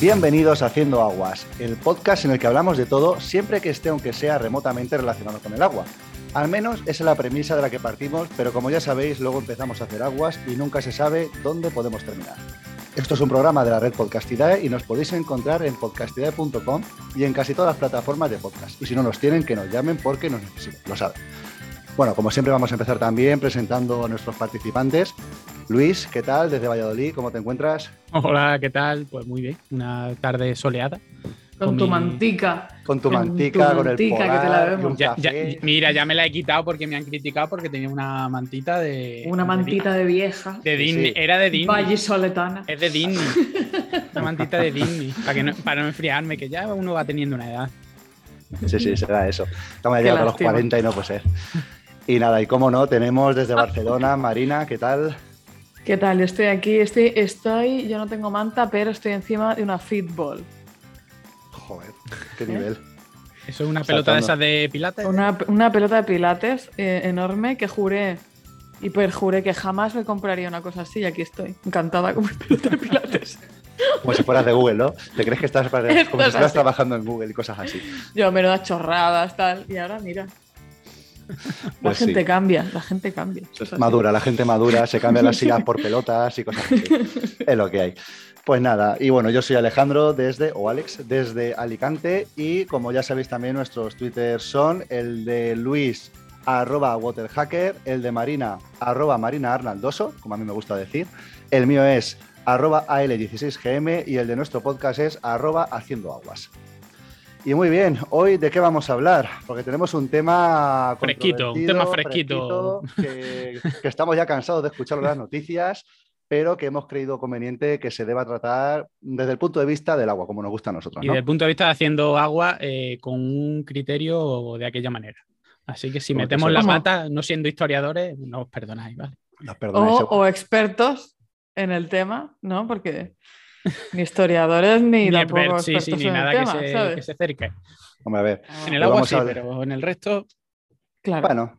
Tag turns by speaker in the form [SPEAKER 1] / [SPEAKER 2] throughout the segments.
[SPEAKER 1] Bienvenidos a Haciendo Aguas, el podcast en el que hablamos de todo siempre que esté aunque sea remotamente relacionado con el agua. Al menos esa es la premisa de la que partimos, pero como ya sabéis, luego empezamos a hacer aguas y nunca se sabe dónde podemos terminar. Esto es un programa de la red Podcastidae y nos podéis encontrar en podcastidae.com y en casi todas las plataformas de podcast. Y si no nos tienen, que nos llamen porque nos necesitan, lo saben. Bueno, como siempre vamos a empezar también presentando a nuestros participantes. Luis, ¿qué tal? Desde Valladolid, ¿cómo te encuentras?
[SPEAKER 2] Hola, ¿qué tal? Pues muy bien, una tarde soleada.
[SPEAKER 3] Con, tu mantica.
[SPEAKER 1] Con tu mantica, con, el polar,
[SPEAKER 3] que te la vemos.
[SPEAKER 2] Ya, ya, mira, ya me la he quitado porque me han criticado porque tenía una mantita de.
[SPEAKER 3] Una mantita de, vieja.
[SPEAKER 2] De Disney.
[SPEAKER 1] Sí.
[SPEAKER 2] Era de Disney.
[SPEAKER 3] Valle Soletana.
[SPEAKER 2] Es de Disney. una mantita de Disney. Para, que no, para no enfriarme, que ya uno va teniendo una edad.
[SPEAKER 1] Sí, sí, será eso. Estamos llegando a los
[SPEAKER 3] lástima.
[SPEAKER 1] 40 y no puede ser. Y nada, y cómo no, tenemos desde Barcelona, Marina, ¿qué tal?
[SPEAKER 3] ¿Qué tal? Estoy aquí, estoy, estoy, yo no tengo manta, pero estoy encima de una fitball.
[SPEAKER 1] Joder, qué nivel.
[SPEAKER 2] Eso es una pelota de esas de pilates.
[SPEAKER 3] Una, una pelota de pilates eh, enorme que juré y perjuré que jamás me compraría una cosa así y aquí estoy, encantada con mi pelota de pilates.
[SPEAKER 1] Como si fueras de Google, ¿no? ¿Te crees que estás para- como si trabajando en Google y cosas así?
[SPEAKER 3] Yo me das chorradas, tal, y ahora mira. La
[SPEAKER 1] Pues sí.
[SPEAKER 3] gente cambia, la gente cambia.
[SPEAKER 1] Madura, la gente madura, se cambia las sillas por pelotas y cosas así. Es lo que hay. Pues nada, y bueno, yo soy Alejandro desde, o Alex, desde Alicante, y como ya sabéis también nuestros twitters son el de Luis arroba waterhacker, el de Marina arroba Marina Arnaldoso, como a mí me gusta decir, el mío es arroba AL16GM y el de nuestro podcast es arroba haciendo aguas. Y muy bien, hoy de qué vamos a hablar, porque tenemos un tema
[SPEAKER 2] Fresquito, un tema fresquito.
[SPEAKER 1] que, que estamos ya cansados de escuchar las noticias, pero que hemos creído conveniente que se deba tratar desde el punto de vista del agua, como nos gusta a nosotros.
[SPEAKER 2] Y desde el punto de vista de haciendo agua eh, con un criterio de aquella manera. Así que si
[SPEAKER 1] Como que
[SPEAKER 2] metemos la pata, no siendo historiadores, no os perdonáis, ¿vale?
[SPEAKER 1] Nos perdonáis,
[SPEAKER 3] O, o expertos en el tema, ¿no? Porque ni historiadores ni,
[SPEAKER 2] Ni
[SPEAKER 3] tampoco
[SPEAKER 2] expert- sí, sí, ni
[SPEAKER 3] en
[SPEAKER 2] nada
[SPEAKER 3] el
[SPEAKER 2] que, se, se acerque.
[SPEAKER 1] Hombre, a ver.
[SPEAKER 2] En el agua
[SPEAKER 1] vamos
[SPEAKER 2] sí,
[SPEAKER 1] a ver.
[SPEAKER 2] pero en el resto.
[SPEAKER 3] Claro.
[SPEAKER 1] Bueno,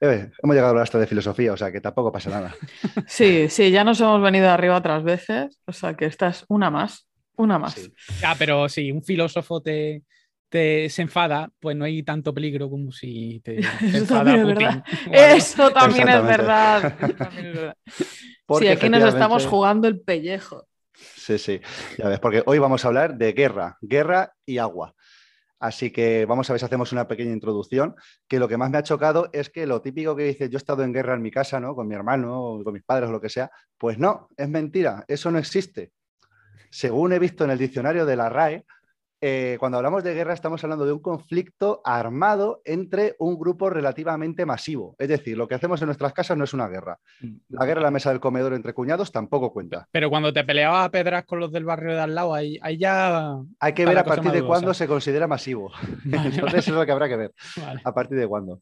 [SPEAKER 1] eh, hemos llegado a hablar hasta de filosofía, o sea que tampoco pasa nada.
[SPEAKER 3] Sí, sí, ya nos hemos venido arriba otras veces, o sea que esta es una más, una más.
[SPEAKER 1] Sí.
[SPEAKER 2] Ah, pero si un filósofo te, te se enfada, pues no hay tanto peligro como si te, te
[SPEAKER 3] Eso
[SPEAKER 2] enfada
[SPEAKER 3] también es
[SPEAKER 2] Putin.
[SPEAKER 3] verdad. Eso también es verdad. eso también es verdad.
[SPEAKER 1] Porque
[SPEAKER 3] Sí, aquí nos estamos jugando el pellejo.
[SPEAKER 1] Sí, sí, ya ves, porque hoy vamos a hablar de guerra, guerra y agua. Así que vamos a ver si hacemos una pequeña introducción, que lo que más me ha chocado es que lo típico que dice, yo he estado en guerra en mi casa, ¿no? Con mi hermano, con mis padres o lo que sea, pues no, es mentira, eso no existe. Según he visto en el diccionario de la RAE, eh, cuando hablamos de guerra estamos hablando de un conflicto armado entre un grupo relativamente masivo. Es decir, lo que hacemos en nuestras casas no es una guerra. La guerra en la mesa del comedor entre cuñados tampoco cuenta.
[SPEAKER 2] Pero cuando te peleabas a pedras con los del barrio de al lado, ahí, ahí ya.
[SPEAKER 1] Hay que ver a partir de cuándo se considera masivo.
[SPEAKER 2] Vale,
[SPEAKER 1] Entonces
[SPEAKER 2] vale.
[SPEAKER 1] eso es lo que habrá que ver.
[SPEAKER 2] Vale.
[SPEAKER 1] A partir de cuándo.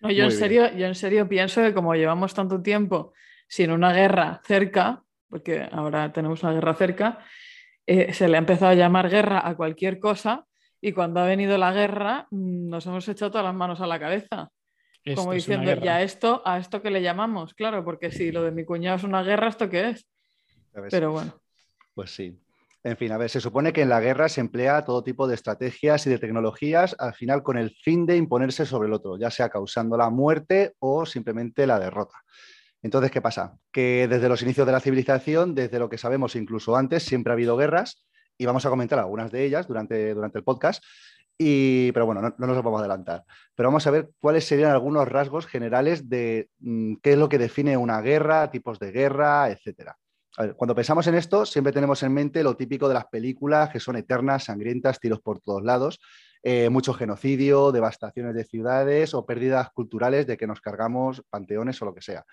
[SPEAKER 3] No, yo, en
[SPEAKER 1] bien.
[SPEAKER 3] serio, yo en serio pienso que como llevamos tanto tiempo sin una guerra cerca, porque ahora tenemos una guerra cerca, eh, se le ha empezado a llamar guerra a cualquier cosa y cuando ha venido la guerra mm, nos hemos echado todas las manos a la cabeza.
[SPEAKER 2] Esto
[SPEAKER 3] como diciendo. ¿ya esto a esto que le llamamos? Claro, porque si lo de mi cuñado es una guerra, ¿esto qué es? Pero bueno,
[SPEAKER 1] Pues sí. En fin, a ver, se supone que en la guerra se emplea todo tipo de estrategias y de tecnologías, al final con el fin de imponerse sobre el otro, ya sea causando la muerte o simplemente la derrota. Entonces, ¿qué pasa? Que desde los inicios de la civilización, desde lo que sabemos incluso antes, siempre ha habido guerras y vamos a comentar algunas de ellas durante, durante el podcast. Y, pero bueno, no, no nos vamos a adelantar. Pero vamos a ver cuáles serían algunos rasgos generales de mm, qué es lo que define una guerra, tipos de guerra, etcétera. Cuando pensamos en esto, siempre tenemos en mente lo típico de las películas que son eternas, sangrientas, tiros por todos lados, eh, mucho genocidio, devastaciones de ciudades o pérdidas culturales de que nos cargamos panteones o lo que sea.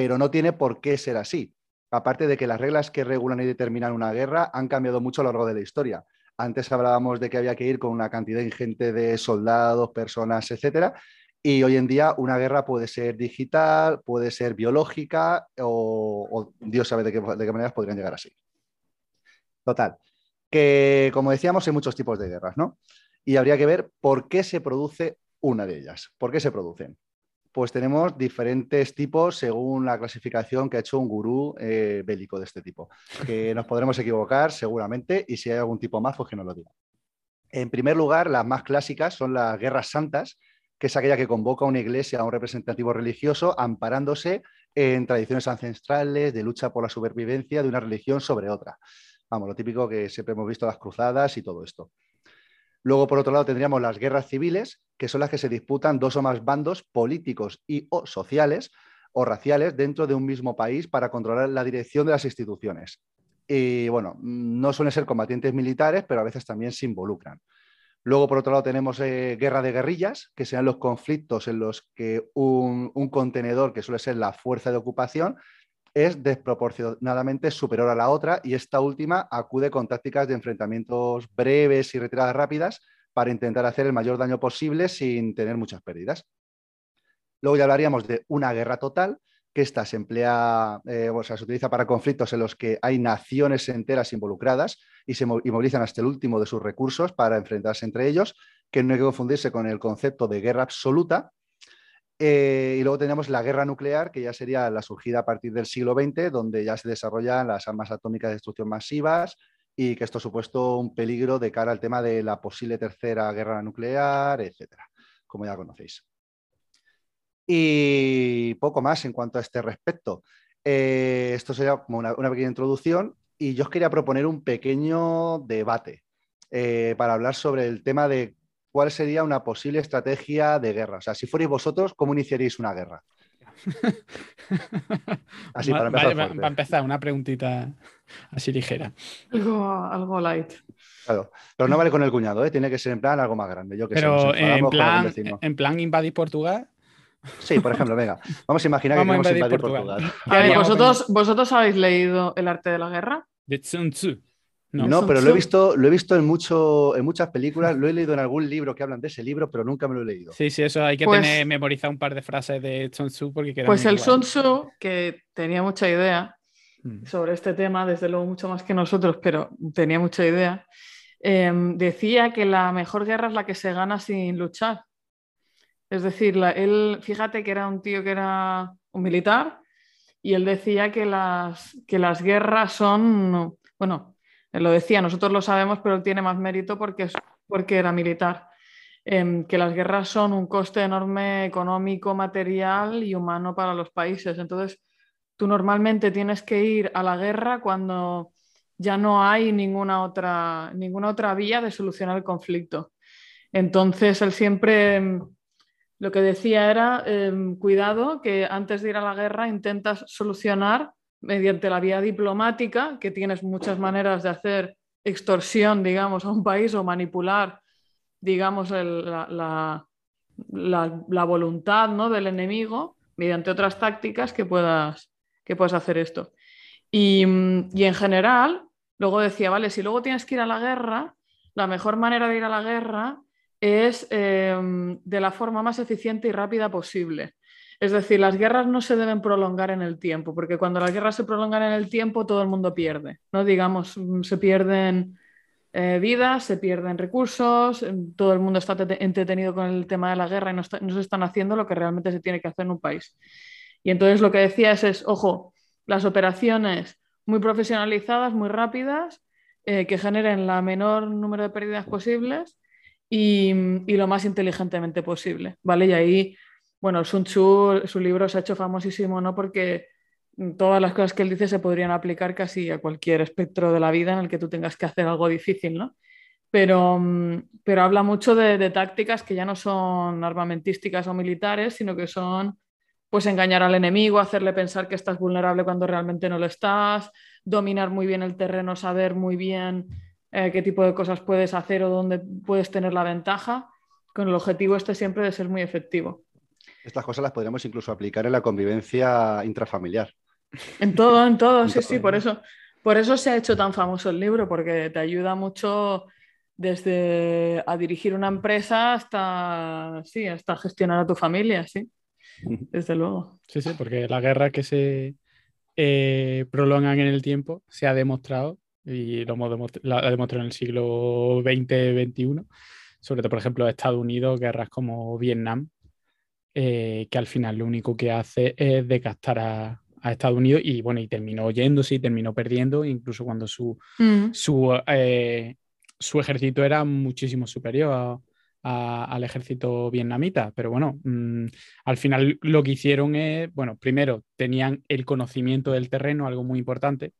[SPEAKER 1] Pero no tiene por qué ser así. Aparte de que las reglas que regulan y determinan una guerra han cambiado mucho a lo largo de la historia. Antes hablábamos de que había que ir con una cantidad ingente de soldados, personas, etcétera, y hoy en día una guerra puede ser digital, puede ser biológica o, Dios sabe de qué, de qué maneras podrían llegar así. Total, que como decíamos hay muchos tipos de guerras, ¿no? Y habría que ver por qué se produce una de ellas. ¿Por qué se producen? Pues tenemos diferentes tipos según la clasificación que ha hecho un gurú eh, bélico de este tipo. Que nos podremos equivocar seguramente y si hay algún tipo más, pues que nos lo diga. En primer lugar, las más clásicas son las guerras santas, que es aquella que convoca a una iglesia, a un representativo religioso, amparándose en tradiciones ancestrales de lucha por la supervivencia de una religión sobre otra. Vamos, lo típico que siempre hemos visto las cruzadas y todo esto. Luego, por otro lado, tendríamos las guerras civiles, que son las que se disputan dos o más bandos políticos y o sociales o raciales dentro de un mismo país para controlar la dirección de las instituciones. Y bueno, no suelen ser combatientes militares, pero a veces también se involucran. Luego, por otro lado, tenemos eh, guerra de guerrillas, que sean los conflictos en los que un, contenedor, que suele ser la fuerza de ocupación, es desproporcionadamente superior a la otra y esta última acude con tácticas de enfrentamientos breves y retiradas rápidas para intentar hacer el mayor daño posible sin tener muchas pérdidas. Luego ya hablaríamos de una guerra total, que esta se emplea, eh, o sea, se utiliza para conflictos en los que hay naciones enteras involucradas y se movilizan hasta el último de sus recursos para enfrentarse entre ellos, que no hay que confundirse con el concepto de guerra absoluta. Eh, y luego tenemos la guerra nuclear, que ya sería la surgida a partir del siglo XX, donde ya se desarrollan las armas atómicas de destrucción masivas y que esto ha supuesto un peligro de cara al tema de la posible tercera guerra nuclear, etcétera, como ya conocéis. Y poco más en cuanto a este respecto. Eh, esto sería como una, pequeña introducción y yo os quería proponer un pequeño debate eh, para hablar sobre el tema de cuál sería una posible estrategia de guerra. O sea, si fuerais vosotros, ¿cómo iniciaríais una guerra?
[SPEAKER 2] Así, para empezar. empezar, una preguntita así ligera.
[SPEAKER 3] Algo, light.
[SPEAKER 1] Claro, pero no vale con el cuñado, ¿eh? tiene que ser en plan algo más grande. Yo que
[SPEAKER 2] pero en, plan, en plan invadir Portugal.
[SPEAKER 1] Sí, por ejemplo, venga, vamos a imaginar que queremos invadir, Portugal.
[SPEAKER 3] ¿vosotros, ¿Vosotros habéis leído El arte de la guerra?
[SPEAKER 2] De Sun Tzu.
[SPEAKER 1] No, pero lo he visto, lo he visto en, mucho, en muchas películas, lo he leído en algún libro que hablan de ese libro, pero nunca me lo he leído.
[SPEAKER 2] Sí, sí, eso hay que pues tener memorizado un par de frases de Sun Tzu porque
[SPEAKER 3] Pues el Sun Tzu, que tenía mucha idea mm. sobre este tema, desde luego mucho más que nosotros, pero tenía mucha idea, em, decía que la mejor guerra es la que se gana sin luchar. Es decir, él, fíjate que era un tío que era un militar y él decía que las, que las guerras son, bueno, lo decía, nosotros lo sabemos, pero tiene más mérito porque, es, porque era militar, em, que las guerras son un coste enorme económico, material y humano para los países. Entonces, tú normalmente tienes que ir a la guerra cuando ya no hay ninguna otra, ninguna otra vía de solucionar el conflicto. Entonces, él siempre em, lo que decía era, em, cuidado, que antes de ir a la guerra intentas solucionar mediante la vía diplomática, que tienes muchas maneras de hacer extorsión, digamos, a un país o manipular, digamos, la, voluntad ¿no? del enemigo mediante otras tácticas que puedas, que puedas hacer esto. Y, y en general, luego decía, vale, si luego tienes que ir a la guerra, la mejor manera de ir a la guerra es em, de la forma más eficiente y rápida posible. Es decir, las guerras no se deben prolongar en el tiempo, porque cuando las guerras se prolongan en el tiempo, todo el mundo pierde. ¿no? Digamos, mm, se pierden eh, vidas, se pierden recursos, em, todo el mundo está entretenido con el tema de la guerra y no, se están haciendo lo que realmente se tiene que hacer en un país. Y entonces lo que decías es, ojo, las operaciones muy profesionalizadas, muy rápidas, eh, que generen la menor número de pérdidas posibles y, lo más inteligentemente posible, ¿vale? Y ahí, bueno, Sun Tzu, su libro se ha hecho famosísimo, ¿no? Porque todas las cosas que él dice se podrían aplicar casi a cualquier espectro de la vida en el que tú tengas que hacer algo difícil, ¿no? Pero, pero habla mucho de, de tácticas que ya no son armamentísticas o militares, sino que son pues engañar al enemigo, hacerle pensar que estás vulnerable cuando realmente no lo estás, dominar muy bien el terreno, saber muy bien eh, qué tipo de cosas puedes hacer o dónde puedes tener la ventaja, con el objetivo este siempre de ser muy efectivo.
[SPEAKER 1] Estas cosas las podríamos incluso aplicar en la convivencia intrafamiliar.
[SPEAKER 3] En todo, en todo, sí, sí, por eso, por eso se ha hecho tan famoso el libro, porque te ayuda mucho desde a dirigir una empresa hasta, sí, hasta gestionar a tu familia, sí, desde luego.
[SPEAKER 2] Sí, sí, porque la guerra que se eh, prolongan en el tiempo se ha demostrado y lo hemos demostrado, en el siglo XX-XXI, sobre todo, por ejemplo, Estados Unidos, guerras como Vietnam, eh, que al final lo único que hace es desgastar a, a, Estados Unidos y bueno, y terminó yéndose y terminó perdiendo, incluso cuando su,
[SPEAKER 3] Mm.
[SPEAKER 2] su, eh, su ejército era muchísimo superior a- a- al ejército vietnamita. Pero bueno, mm, al final lo que hicieron es, bueno, primero tenían el conocimiento del terreno, algo muy importante.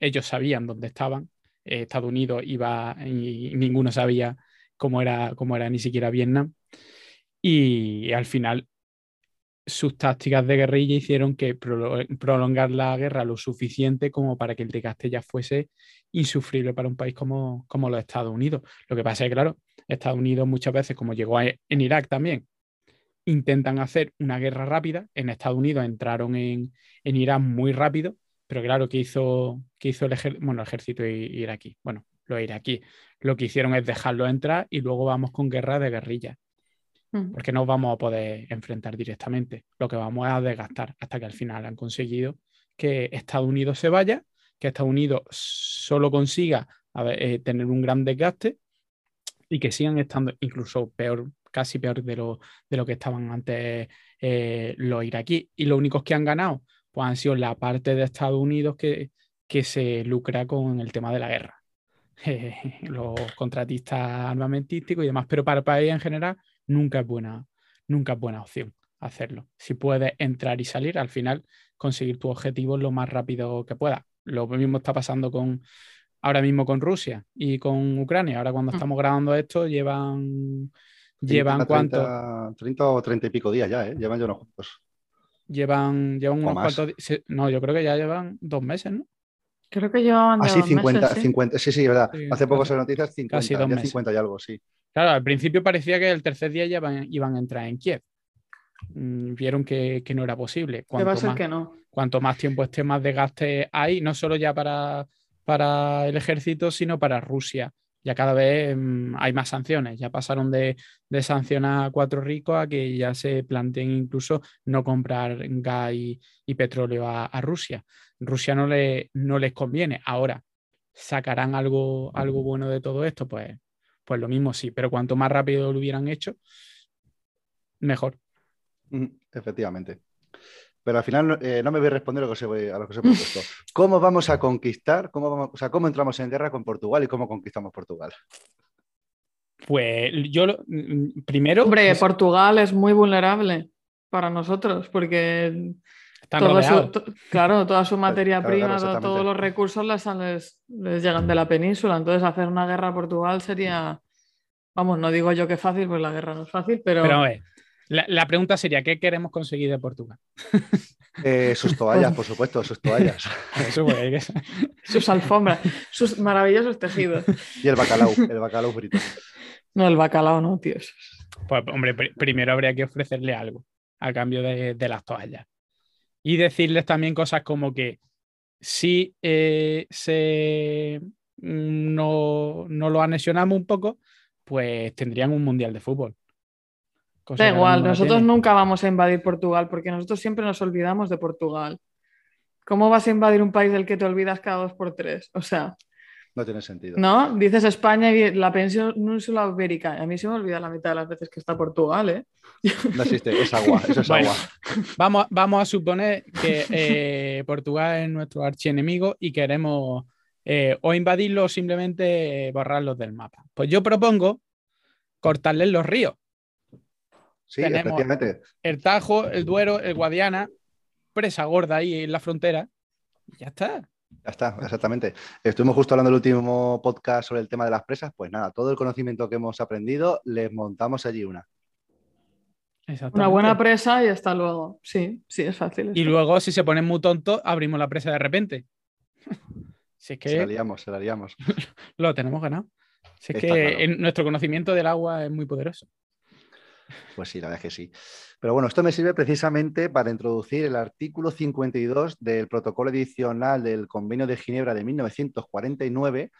[SPEAKER 2] Ellos sabían dónde estaban. Eh, Estados Unidos iba y, y ninguno sabía cómo era, cómo era ni siquiera Vietnam. Y al final sus tácticas de guerrilla hicieron que prolo- prolongar la guerra lo suficiente como para que el desgaste ya fuese insufrible para un país como, como los Estados Unidos. Lo que pasa es que, claro, Estados Unidos muchas veces, como llegó a- en Irak también, intentan hacer una guerra rápida. En Estados Unidos entraron en, en Irak muy rápido, pero claro, ¿qué hizo, hizo el, ejer- bueno, el ejército iraquí? Bueno, los iraquíes lo que hicieron es dejarlo entrar y luego vamos con guerra de guerrilla. Porque no vamos a poder enfrentar directamente. Lo que vamos a desgastar hasta que al final han conseguido que Estados Unidos se vaya, que Estados Unidos solo consiga a ver, eh, tener un gran desgaste y que sigan estando incluso peor, casi peor de lo, de lo que estaban antes eh, los iraquíes. Y los únicos que han ganado pues han sido la parte de Estados Unidos que, que se lucra con el tema de la guerra. los contratistas armamentísticos y demás, pero para el país en general nunca es buena, nunca es buena opción hacerlo. Si puedes entrar y salir, al final conseguir tu objetivo lo más rápido que puedas. Lo mismo está pasando con ahora mismo con Rusia y con Ucrania. Ahora cuando
[SPEAKER 3] Mm.
[SPEAKER 2] estamos grabando esto llevan llevan
[SPEAKER 1] 30,
[SPEAKER 2] cuánto
[SPEAKER 1] 30 o 30 y pico días ya, ¿eh? Llevan ya unos cuantos.
[SPEAKER 2] llevan llevan
[SPEAKER 1] O
[SPEAKER 2] unos
[SPEAKER 1] más.
[SPEAKER 2] cuantos no, yo creo que ya llevan dos meses, ¿no?
[SPEAKER 3] Creo que llevaban
[SPEAKER 1] Ah,
[SPEAKER 3] ya
[SPEAKER 1] sí,
[SPEAKER 3] dos
[SPEAKER 1] 50,
[SPEAKER 3] meses, sí.
[SPEAKER 1] 50, sí, sí, verdad.
[SPEAKER 2] Sí,
[SPEAKER 1] Hace poco se noticias 50,
[SPEAKER 2] casi dos
[SPEAKER 1] ya
[SPEAKER 2] meses.
[SPEAKER 1] 50 y algo, sí.
[SPEAKER 2] Claro, al principio parecía que el tercer día ya iban, iban a entrar en Kiev. Mm, Vieron que, que no era posible.
[SPEAKER 3] Que va a
[SPEAKER 2] Cuanto
[SPEAKER 3] ser
[SPEAKER 2] más,
[SPEAKER 3] que no.
[SPEAKER 2] cuanto más tiempo esté, más desgaste hay, no solo ya para, para el ejército, sino para Rusia. Ya cada vez mm, hay más sanciones. Ya pasaron de, de sancionar a cuatro ricos a que ya se planteen incluso no comprar gas y, y petróleo a, a Rusia. Rusia no, le, no les conviene. Ahora, ¿sacarán algo, algo bueno de todo esto? Pues, pues lo mismo sí, pero cuanto más rápido lo hubieran hecho, mejor.
[SPEAKER 1] Mm, Efectivamente. Pero al final no- eh, no me voy a responder a lo que os he, a lo que os he propuesto. ¿Cómo vamos a conquistar? Cómo vamos, o sea, ¿cómo entramos en guerra con Portugal y cómo conquistamos Portugal?
[SPEAKER 2] Pues yo lo- mm, primero
[SPEAKER 3] Hombre,
[SPEAKER 2] pues,
[SPEAKER 3] Portugal es muy vulnerable para nosotros porque todo su- to- claro, toda su materia
[SPEAKER 1] claro,
[SPEAKER 3] prima, to- todos los recursos les, les, les llegan de la península. Entonces, hacer una guerra a Portugal sería, vamos, no digo yo que fácil, pues la guerra no es fácil, pero,
[SPEAKER 2] Pero a ver, la, la pregunta sería, ¿qué queremos conseguir de Portugal?
[SPEAKER 1] Eh, sus toallas, por supuesto, sus toallas.
[SPEAKER 2] Eso, pues,
[SPEAKER 3] sus alfombras, sus maravillosos tejidos.
[SPEAKER 1] Y el bacalao, el bacalao frito.
[SPEAKER 3] No, el bacalao no, tío.
[SPEAKER 2] pues, hombre, pr- primero habría que ofrecerle algo a cambio de, de las toallas. Y decirles también cosas como que si eh, se mm, no, no lo anexionamos un poco, pues tendrían un mundial de fútbol. Cosa
[SPEAKER 3] Da igual, nosotros nunca vamos a invadir Portugal porque nosotros siempre nos olvidamos de Portugal. ¿Cómo vas a invadir un país del que te olvidas cada dos por tres? O sea,
[SPEAKER 1] No tiene sentido.
[SPEAKER 3] ¿no? Dices España y la península ibérica. A mí se me olvida la mitad de las veces que está Portugal, ¿eh?
[SPEAKER 1] No existe, es agua, eso es
[SPEAKER 2] Bueno.
[SPEAKER 1] agua.
[SPEAKER 2] Vamos, vamos a suponer que eh, Portugal es nuestro archienemigo y queremos eh, o invadirlo o simplemente borrarlos del mapa. Pues yo propongo cortarles los ríos.
[SPEAKER 1] Sí,
[SPEAKER 2] Tenemos-
[SPEAKER 1] efectivamente.
[SPEAKER 2] El Tajo, el Duero, el Guadiana, presa gorda ahí en la frontera. Y ya está.
[SPEAKER 1] Ya está, exactamente. Estuvimos justo hablando del último podcast sobre el tema de las presas. Pues nada, todo el conocimiento que hemos aprendido, les montamos allí una.
[SPEAKER 3] Una buena presa y hasta luego. Sí, sí, es fácil.
[SPEAKER 2] Y luego, si se ponen muy tontos, abrimos la presa de repente. si es
[SPEAKER 1] Se la
[SPEAKER 2] que
[SPEAKER 1] liamos, se la liamos.
[SPEAKER 2] lo tenemos ganado. Si es
[SPEAKER 1] Está
[SPEAKER 2] que
[SPEAKER 1] claro.
[SPEAKER 2] en- nuestro conocimiento del agua es muy poderoso.
[SPEAKER 1] Pues sí, la verdad es que sí. Pero bueno, esto me sirve precisamente para introducir el artículo 52 del protocolo adicional del Convenio de Ginebra de 1949,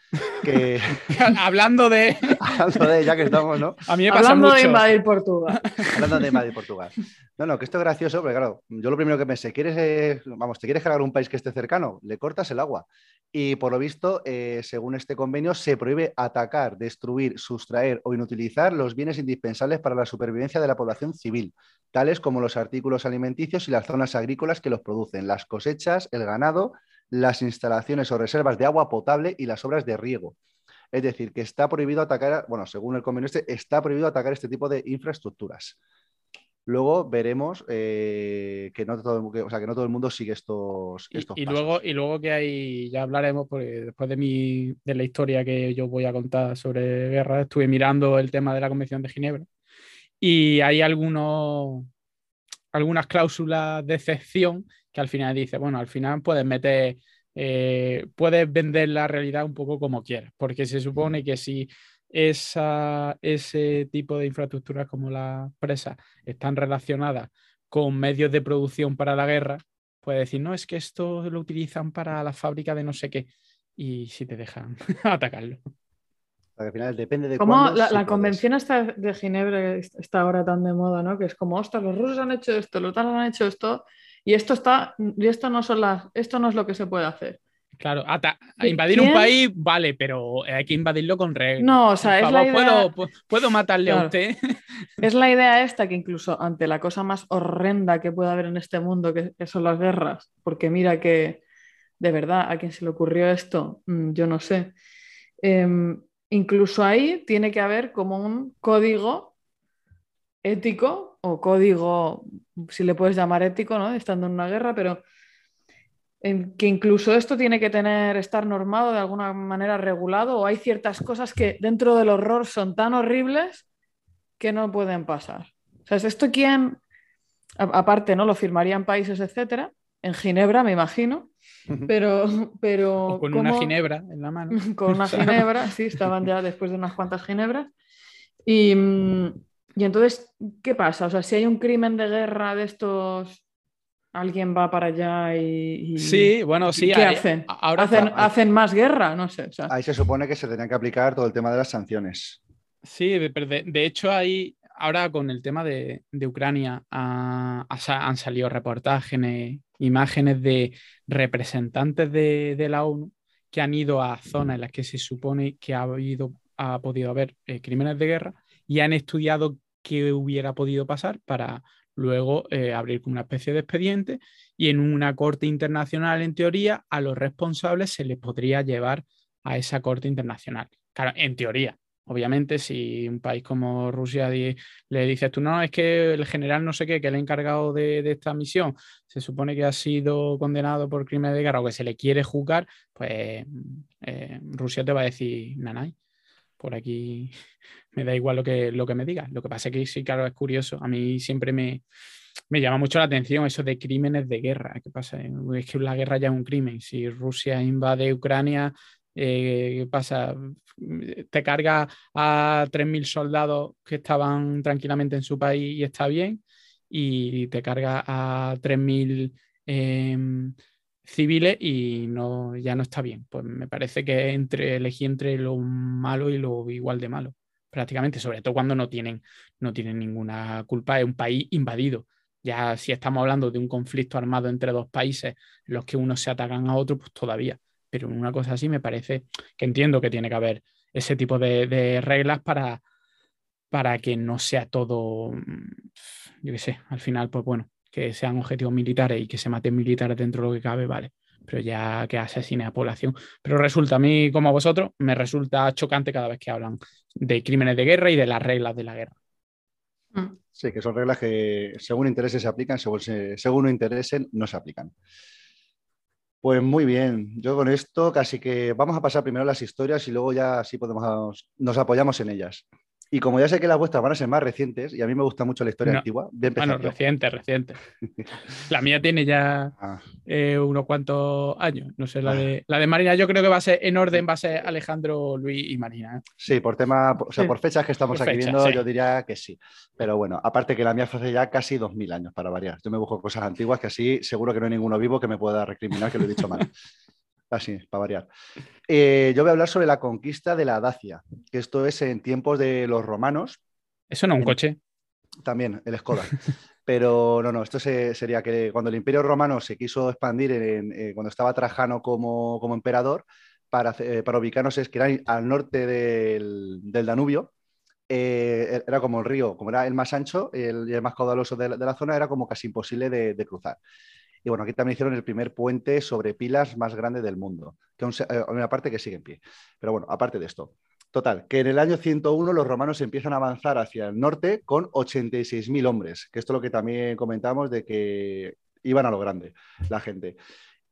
[SPEAKER 1] que...
[SPEAKER 2] Hablando de...
[SPEAKER 1] Hablando de, ya que estamos, ¿no?
[SPEAKER 3] A mí me pasa Hablando de invadir Portugal.
[SPEAKER 1] Hablando de invadir Portugal. No, no, que esto es gracioso, porque claro, yo lo primero que pensé, ¿quieres, eh, vamos, ¿te quieres cargar un país que esté cercano? Le cortas el agua. Y por lo visto, eh, según este convenio, se prohíbe atacar, destruir, sustraer o inutilizar los bienes indispensables para la supervivencia de la población civil, tales como los artículos alimenticios y las zonas agrícolas que los producen, las cosechas, el ganado, las instalaciones o reservas de agua potable y las obras de riego. Es decir, que está prohibido atacar, bueno, según el convenio este, está prohibido atacar este tipo de infraestructuras. Luego veremos eh, que, no todo, que, no todo el mundo sigue estos, estos
[SPEAKER 2] y, luego y luego que hay ya hablaremos porque después de mi de la historia que yo voy a contar sobre guerra estuve mirando el tema de la Convención de Ginebra y hay algunos, algunas cláusulas de excepción que al final dice, bueno, al final puedes meter, eh, puedes vender la realidad un poco como quieras, porque se supone que si esa, ese tipo de infraestructuras como las presas están relacionadas con medios de producción para la guerra, puedes decir, no, es que esto lo utilizan para la fábrica de no sé qué, y si te dejan atacarlo
[SPEAKER 1] al final depende de
[SPEAKER 3] cómo la, convención de Ginebra está ahora tan de moda, ¿no? Que es como, ostras, los rusos han hecho esto, los talos han hecho esto, y esto está, y esto no son las, esto no es lo que se puede hacer.
[SPEAKER 2] Claro, invadir un país, vale, pero hay que invadirlo con reglas.
[SPEAKER 3] No, o sea, es la idea...
[SPEAKER 2] ¿puedo, matarle a usted?
[SPEAKER 3] Es la idea esta que incluso ante la cosa más horrenda que puede haber en este mundo, que, son las guerras, porque mira que, de verdad, a quien se le ocurrió esto, mm, yo no sé. Em, incluso ahí tiene que haber como un código ético o código, si le puedes llamar ético, ¿no? Estando en una guerra, pero que incluso esto tiene que tener, estar normado de alguna manera regulado o hay ciertas cosas que dentro del horror son tan horribles que no pueden pasar. O sea, ¿esto quién? aparte, ¿no? Lo firmarían países, etcétera. En Ginebra, me imagino. Pero, pero
[SPEAKER 2] con una ginebra en la mano.
[SPEAKER 3] Con una ginebra, sí, estaban ya después de unas cuantas ginebras. Y, y, entonces, ¿qué pasa? O sea, si hay un crimen de guerra de estos, alguien va para allá y.
[SPEAKER 2] sí, bueno, sí.
[SPEAKER 3] ¿Qué hacen? Ahora ¿Hacen, ¿Hacen, más guerra? No sé.
[SPEAKER 1] Ahí se supone que se tenía que aplicar todo el tema de las sanciones.
[SPEAKER 2] Sí, de, de hecho, hay, ahora con el tema de, Ucrania han salido reportajes, imágenes de representantes de, la ONU que han ido a zonas en las que se supone que ha, habido, ha podido haber eh, crímenes de guerra y han estudiado qué hubiera podido pasar para luego eh, abrir una especie de expediente y en una corte internacional, en teoría, a los responsables se les podría llevar a esa corte internacional. Claro, en teoría, Obviamente, si un país como Rusia le dices tú, no, es que el general no sé qué, que ha encargado de, esta misión, se supone que ha sido condenado por crimen de guerra o que se le quiere juzgar, pues eh, Rusia te va a decir, nanay, por aquí me da igual lo que, lo que me digas. Lo que pasa es que sí, claro, es curioso. A mí siempre me, me llama mucho la atención eso de crímenes de guerra. ¿Qué pasa? Es que la guerra ya es un crimen. Si Rusia invade Ucrania, eh, ¿Qué pasa? Te carga a 3.000 soldados que estaban tranquilamente en su país y está bien, y te carga a 3.000 em, civiles y no, ya no está bien. Pues me parece que entre, elegí entre lo malo y lo igual de malo, prácticamente, sobre todo cuando no tienen, no tienen ninguna culpa, es un país invadido. Ya si estamos hablando de un conflicto armado entre dos países los que unos se atacan a otros, pues todavía pero una cosa así me parece que entiendo que tiene que haber ese tipo de, reglas para, para que no sea todo, mm, yo qué sé, al final, pues bueno, que sean objetivos militares y que se maten militares dentro de lo que cabe, vale, pero ya que asesine a población. Pero resulta a mí, como a vosotros, me resulta chocante cada vez que hablan de crímenes de guerra y de las reglas de la guerra.
[SPEAKER 1] Mm. Sí, que son reglas que según intereses se aplican, según, según no interesen no se aplican. Pues muy bien, yo con esto casi que vamos a pasar primero las historias y luego ya así podemos, nos apoyamos en ellas. Y como ya sé que las vuestras van a ser más recientes, y a mí me gusta mucho la historia
[SPEAKER 2] No.
[SPEAKER 1] antigua, voy a empezar
[SPEAKER 2] Bueno,
[SPEAKER 1] yo.
[SPEAKER 2] reciente, reciente. La mía tiene ya
[SPEAKER 1] Ah,
[SPEAKER 2] eh, unos cuantos años. No sé, la
[SPEAKER 1] Vale.
[SPEAKER 2] de, la de Marina yo creo que va a ser en orden, va a ser Alejandro, Luis y Marina. ¿eh?
[SPEAKER 1] sí, por tema, o sea, por fechas que estamos
[SPEAKER 2] Por
[SPEAKER 1] aquí viendo,
[SPEAKER 2] sí.
[SPEAKER 1] yo diría que sí. Pero bueno, aparte que la mía fue hace ya casi 2000 años para variar. Yo me busco cosas antiguas que así seguro que no hay ninguno vivo que me pueda recriminar que lo he dicho mal. Así, para variar. Eh, yo voy a hablar sobre la conquista de la Dacia, que esto es en tiempos de los romanos,
[SPEAKER 2] Eso no es un coche.
[SPEAKER 1] también el Skoda. Pero no, no, esto se- sería que cuando el Imperio Romano se quiso expandir, en- eh, cuando estaba Trajano como, como emperador, para, eh, para ubicarnos es que era al norte del, del Danubio, eh, era como el río, como era el más ancho el, y el más caudaloso de la, de la zona, era como casi imposible de, de cruzar. Y bueno, aquí también hicieron el primer puente sobre pilas más grande del mundo, que aún se- eh, una parte que sigue en pie. Pero bueno, aparte de esto. Total, que en el año 101 los romanos empiezan a avanzar hacia el norte con 86.000 hombres, que esto es lo que también comentamos de que iban a lo grande la gente.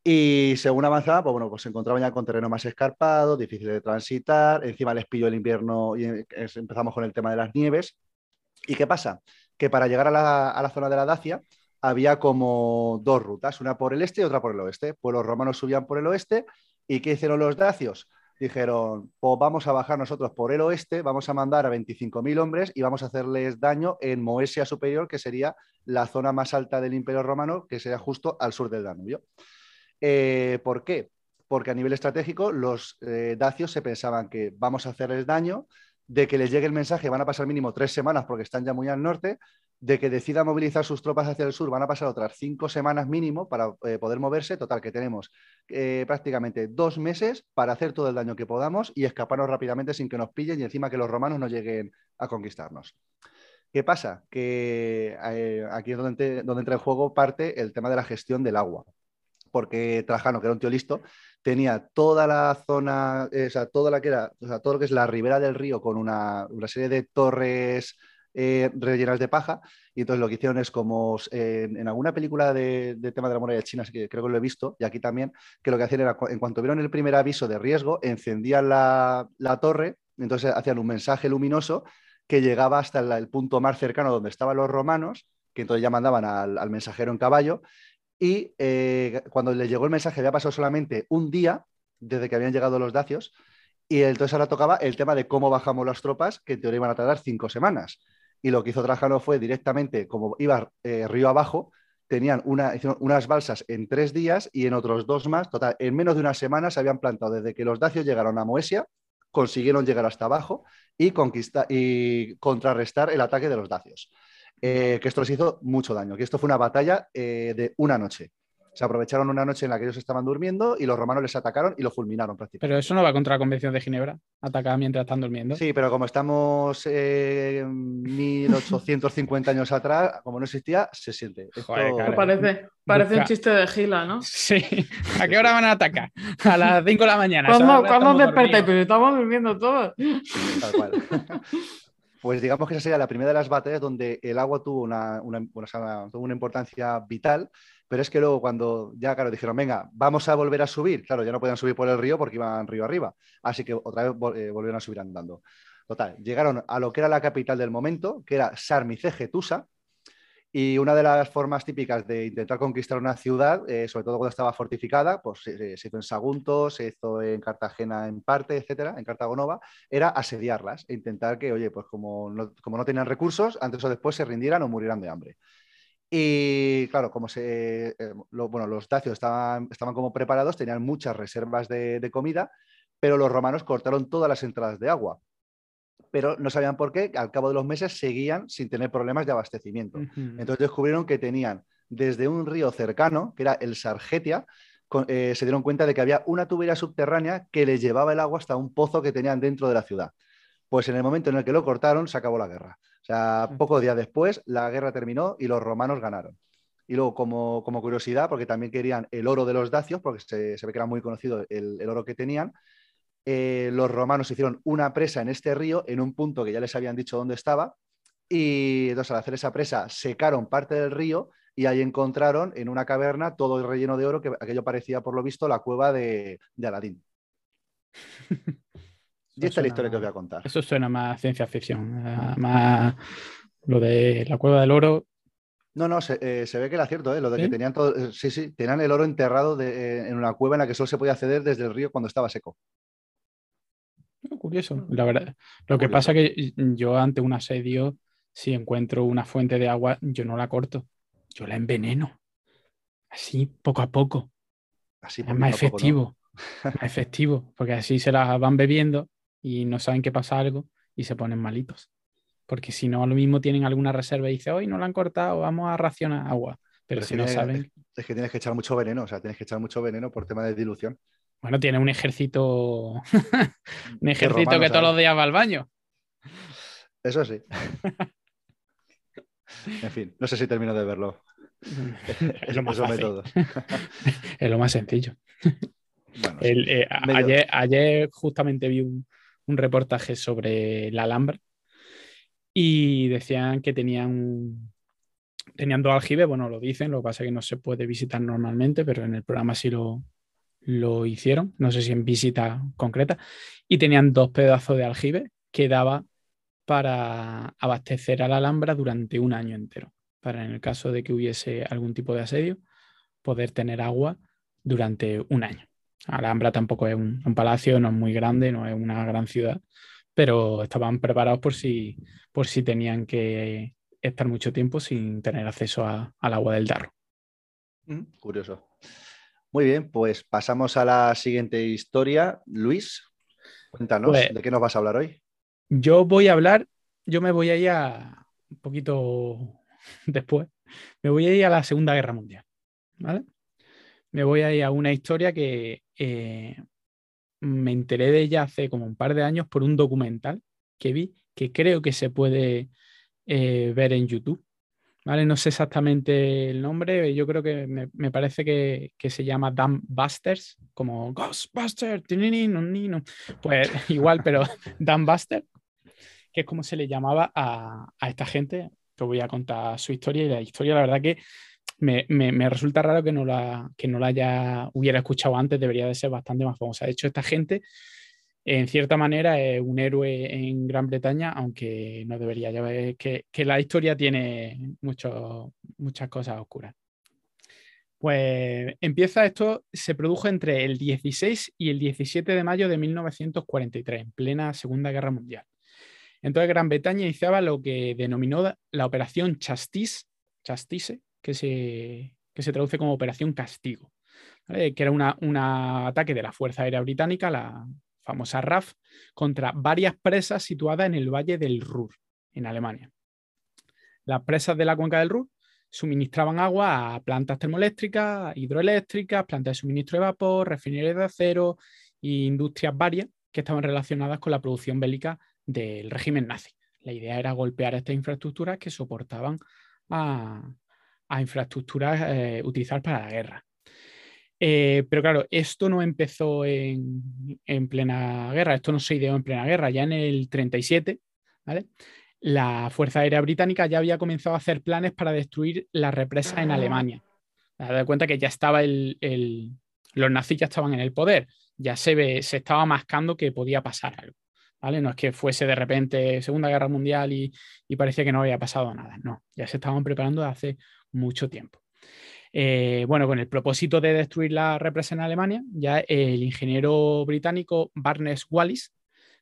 [SPEAKER 1] Y según avanzaban, pues bueno, pues se encontraban ya con terreno más escarpado, difícil de transitar, encima les pilló el invierno y eh, empezamos con el tema de las nieves. ¿Y qué pasa? Que para llegar a la zona de la Dacia había como dos rutas, una por el este y otra por el oeste. Pues los romanos subían por el oeste y ¿qué hicieron los dacios? Dijeron, pues vamos a bajar nosotros por el oeste, vamos a mandar a 25.000 hombres y vamos a hacerles daño en Moesia Superior, que sería la zona más alta del Imperio Romano, que sería justo al sur del Danubio. Eh, ¿Por qué? Porque a nivel estratégico los eh, dacios se pensaban que vamos a hacerles daño, de que les llegue el mensaje van a pasar mínimo tres semanas porque están ya muy al norte, de que decida movilizar sus tropas hacia el sur van a pasar otras cinco semanas mínimo para eh, poder moverse. Total, que tenemos eh, prácticamente dos meses para hacer todo el daño que podamos y escaparnos rápidamente sin que nos pillen y encima que los romanos no lleguen a conquistarnos. ¿Qué pasa? Que eh, aquí es donde, donde entra en juego parte el tema de la gestión del agua porque Trajano, que era un tío listo, tenía toda la zona, eh, o sea, toda la que era, o sea, todo lo que es la ribera del río con una, una serie de torres eh, rellenas de paja. Y entonces lo que hicieron es como en, alguna película de, de, tema de la muralla china, que creo que lo he visto, y aquí también, que lo que hacían era, en cuanto vieron el primer aviso de riesgo, encendían la, la torre, entonces hacían un mensaje luminoso que llegaba hasta el, el punto más cercano donde estaban los romanos, que entonces ya mandaban al, al mensajero en caballo, y eh, cuando les llegó el mensaje había pasado solamente un día desde que habían llegado los dacios y entonces ahora tocaba el tema de cómo bajamos las tropas, que en teoría iban a tardar cinco semanas. Y lo que hizo Trajano fue directamente, como iba eh, río abajo, tenían unas balsas en tres días y en otros dos más. Total, en menos de una semana se habían plantado desde que los dacios llegaron a Moesia, consiguieron llegar hasta abajo y, y contrarrestar el ataque de los dacios. Eh, que esto les hizo mucho daño, que esto fue una batalla eh, de una noche. Se aprovecharon una noche en la que ellos estaban durmiendo y los romanos les atacaron y lo fulminaron prácticamente.
[SPEAKER 2] Pero eso no va contra la Convención de Ginebra, atacar mientras están durmiendo.
[SPEAKER 1] Sí, pero como estamos eh, 1850 años atrás, como no existía, se siente. Esto...
[SPEAKER 2] Joder, claro.
[SPEAKER 3] Parece, parece
[SPEAKER 2] Busca-
[SPEAKER 3] un chiste de Gila, ¿no?
[SPEAKER 2] Sí. ¿A qué hora van a atacar? A las 5 de la mañana.
[SPEAKER 3] ¿Cuándo, ¿cuándo
[SPEAKER 2] estamos
[SPEAKER 3] despertáis? Pero estamos durmiendo todos.
[SPEAKER 1] Tal cual. Pues digamos que esa sería la primera de las batallas donde el agua tuvo una, tuvo una importancia vital, pero es que luego cuando ya, claro, dijeron, venga, vamos a volver a subir, claro, ya no podían subir por el río porque iban río arriba, así que otra vez eh, volvieron a subir andando. Total, llegaron a lo que era la capital del momento, que era Sarmicegetusa, y una de las formas típicas de intentar conquistar una ciudad, eh, sobre todo cuando estaba fortificada, pues se, se hizo en Sagunto, se hizo en Cartagena en parte, etcétera, en Cartago Nova, era asediarlas e intentar que, oye, pues como no, como no tenían recursos, antes o después se rindieran o murieran de hambre. Y claro, como se, eh, lo- bueno, los dacios estaban, como preparados, tenían muchas reservas de comida, pero los romanos cortaron todas las entradas de agua. Pero no sabían por qué, al cabo de los meses seguían sin tener problemas de abastecimiento. Entonces descubrieron que tenían desde un río cercano, que era el Sargetia, con- eh, se dieron cuenta de que había una tubería subterránea que les llevaba el agua hasta un pozo que tenían dentro de la ciudad. Pues en el momento en el que lo cortaron, se acabó la guerra. O sea, pocos días después, la guerra terminó y los romanos ganaron. Y luego, como, como curiosidad, porque también querían el oro de los dacios, porque se, se ve que era muy conocido el, el oro que tenían, eh, los romanos hicieron una presa en este río, en un punto que ya les habían dicho dónde estaba, y entonces al hacer esa presa secaron parte del río y ahí encontraron en una caverna todo el relleno de oro, que aquello parecía por lo visto la cueva de, de Aladín. Y esta es la historia que os voy a contar.
[SPEAKER 2] Eso suena más ciencia ficción, más lo de la cueva del oro.
[SPEAKER 1] No, no, se, eh, ve que era cierto, ¿eh? lo de que tenían todo, eh, sí, sí, tenían el oro enterrado en una cueva en la que solo se podía acceder desde el río cuando estaba seco.
[SPEAKER 2] Curioso, la verdad. Lo que pasa es que yo ante un asedio, si encuentro una fuente de agua, yo no la corto, yo la enveneno. Así, poco a poco. Así es más efectivo, más efectivo, porque así se la van bebiendo y no saben que pasa algo y se ponen malitos. Porque si no, a lo mismo tienen alguna reserva y dicen, hoy no la han cortado, vamos a racionar agua. Pero, si no saben.
[SPEAKER 1] Es que tienes que echar mucho veneno, o sea, tienes que echar mucho veneno por tema de dilución.
[SPEAKER 2] Bueno, tiene un ejército. un ejército que todos los días va al baño.
[SPEAKER 1] Eso sí. en fin, no sé si termino de verlo.
[SPEAKER 2] es lo más es lo más sencillo. Eh, ayer, justamente vi un, reportaje sobre la Alhambra y decían que tenían, tenían dos aljibes, bueno, lo dicen, lo que pasa es que no se puede visitar normalmente, pero en el programa sí lo, lo hicieron, no sé si en visita concreta, y tenían dos pedazos de aljibe que daba para abastecer a la Alhambra durante un año entero, para en el caso de que hubiese algún tipo de asedio, poder tener agua durante un año. Alhambra tampoco es un, palacio, no es muy grande, no es una gran ciudad, pero estaban preparados por si, por si tenían que estar mucho tiempo sin tener acceso al agua del Darro.
[SPEAKER 1] Mm, curioso. Muy bien, pues pasamos a la siguiente historia. Luis, cuéntanos, pues ¿de qué nos vas a hablar hoy?
[SPEAKER 2] Yo voy a hablar, yo me voy a ir a un poquito después, me voy a ir a la Segunda Guerra Mundial, ¿vale? Me voy a ir a una historia que eh, me enteré de ella hace como un par de años por un documental que vi, que creo que se puede eh, ver en YouTube, no sé exactamente el nombre, yo creo que me, parece que, se llama Dumb Busters, como Ghostbusters, pues igual, pero Dumb Buster, que es como se le llamaba a, esta gente. Te voy a contar su historia y la historia, la verdad que me, resulta raro que no la, que no la haya, hubiera escuchado antes, debería de ser bastante más famosa. De hecho, esta gente en cierta manera es un héroe en Gran Bretaña, aunque no debería. Ya ver que, la historia tiene muchas cosas oscuras. Pues empieza esto, se produjo entre el 16 y el 17 de mayo de 1943, en plena Segunda Guerra Mundial. Entonces Gran Bretaña iniciaba lo que denominó la Operación Chastise, Chastise que, se, que se traduce como Operación Castigo, que era un ataque de la Fuerza Aérea Británica, la famosa RAF, contra varias presas situadas en el Valle del Ruhr, en Alemania. Las presas de la cuenca del Ruhr suministraban agua a plantas termoeléctricas, hidroeléctricas, plantas de suministro de vapor, refinerías de acero e industrias varias que estaban relacionadas con la producción bélica del régimen nazi. La idea era golpear estas infraestructuras que soportaban a, infraestructuras eh, utilizadas para la guerra. Eh, pero claro, esto no empezó en, plena guerra, esto no se ideó en plena guerra, ya en el 37, La Fuerza Aérea Británica ya había comenzado a hacer planes para destruir la represa en Alemania. Da cuenta que ya estaba el, los nazis ya estaban en el poder, ya se, ve, se estaba mascando que podía pasar algo. ¿Vale? No es que fuese de repente Segunda Guerra Mundial y, y parecía que no había pasado nada, no, ya se estaban preparando hace mucho tiempo. Eh, bueno, con el propósito de destruir la represa en Alemania, ya el ingeniero británico Barnes Wallis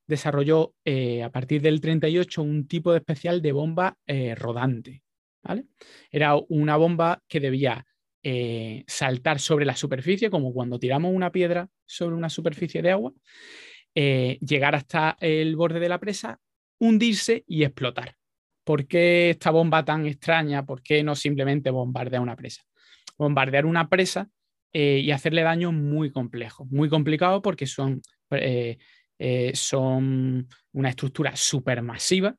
[SPEAKER 2] desarrolló eh, a partir del 38 un tipo de especial de bomba eh, rodante. Era una bomba que debía saltar sobre la superficie, como cuando tiramos una piedra sobre una superficie de agua, llegar hasta el borde de la presa, hundirse y explotar. ¿Por qué esta bomba tan extraña? ¿Por qué no simplemente bombardear una presa? Bombardear una presa eh, y hacerle daño muy complejo, muy complicado porque son, eh, eh, son una estructura supermasiva.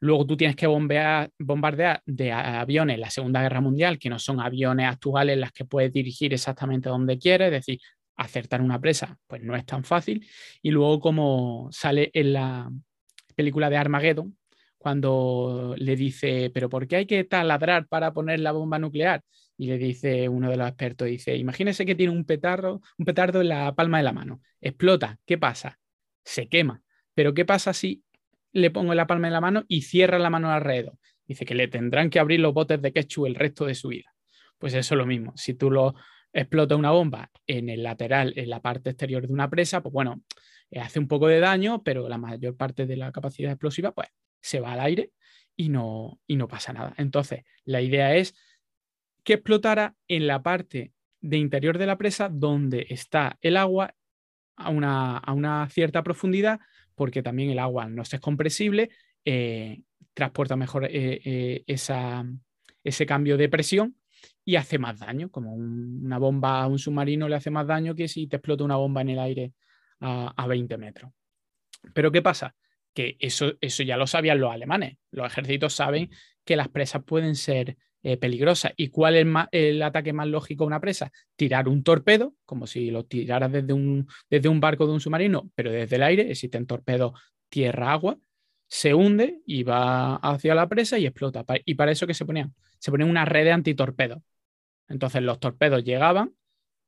[SPEAKER 2] luego tú tienes que bombardear de aviones en la Segunda Guerra Mundial, que no son aviones actuales las que puedes dirigir exactamente donde quieres, es decir, acertar una presa, pues no es tan fácil. Y luego como sale en la película de Armageddon, cuando le dice, pero ¿por qué hay que taladrar para poner la bomba nuclear? Y le dice uno de los expertos, dice, imagínese que tiene un petardo, un petardo en la palma de la mano, explota, ¿qué pasa? se quema. Pero ¿qué pasa si le pongo la palma en la mano y cierra la mano alrededor? Dice que le tendrán que abrir los botes de ketchup el resto de su vida. Pues eso es lo mismo. Si tú lo explota una bomba en el lateral, en la parte exterior de una presa, pues bueno, hace un poco de daño, pero la mayor parte de la capacidad explosiva, pues se va al aire y no, y no pasa nada. Entonces, la idea es que explotara en la parte de interior de la presa donde está el agua a una, cierta profundidad, porque también el agua no es compresible, eh, transporta mejor eh, ese cambio de presión y hace más daño, como una bomba a un submarino le hace más daño que si te explota una bomba en el aire a, 20 metros. Pero ¿qué pasa? Que eso, eso ya lo sabían los alemanes. Los ejércitos saben que las presas pueden ser eh, peligrosas. ¿Y cuál es el, ataque más lógico a una presa? Tirar un torpedo, como si lo tiraras desde un, desde un barco de un submarino, pero desde el aire. Existen torpedos tierra-agua. Se hunde y va hacia la presa y explota. ¿Y para eso que se ponían? Se ponían una red de antitorpedos. Entonces los torpedos llegaban,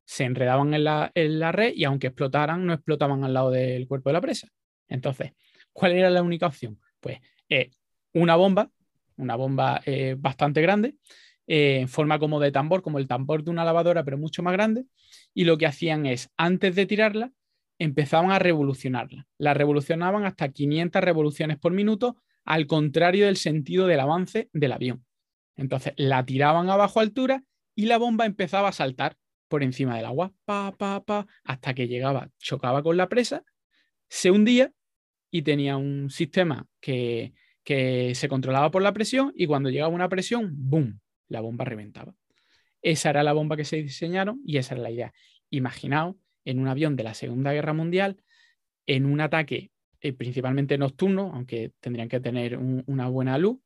[SPEAKER 2] se enredaban en la, red y aunque explotaran, no explotaban al lado del cuerpo de la presa. Entonces, ¿cuál era la única opción? Pues eh, una bomba, una bomba eh, bastante grande, eh, en forma como de tambor, como el tambor de una lavadora, pero mucho más grande. Y lo que hacían es, antes de tirarla, empezaban a revolucionarla. La revolucionaban hasta 500 revoluciones por minuto, al contrario del sentido del avance del avión. Entonces la tiraban a bajo altura y la bomba empezaba a saltar por encima del agua, pa, pa, pa, hasta que llegaba, chocaba con la presa, se hundía y tenía un sistema que, que se controlaba por la presión y cuando llegaba una presión, ¡boom!, la bomba reventaba. Esa era la bomba que se diseñaron y esa era la idea. Imaginaos en un avión de la Segunda Guerra Mundial, en un ataque eh, principalmente nocturno, aunque tendrían que tener una buena luz,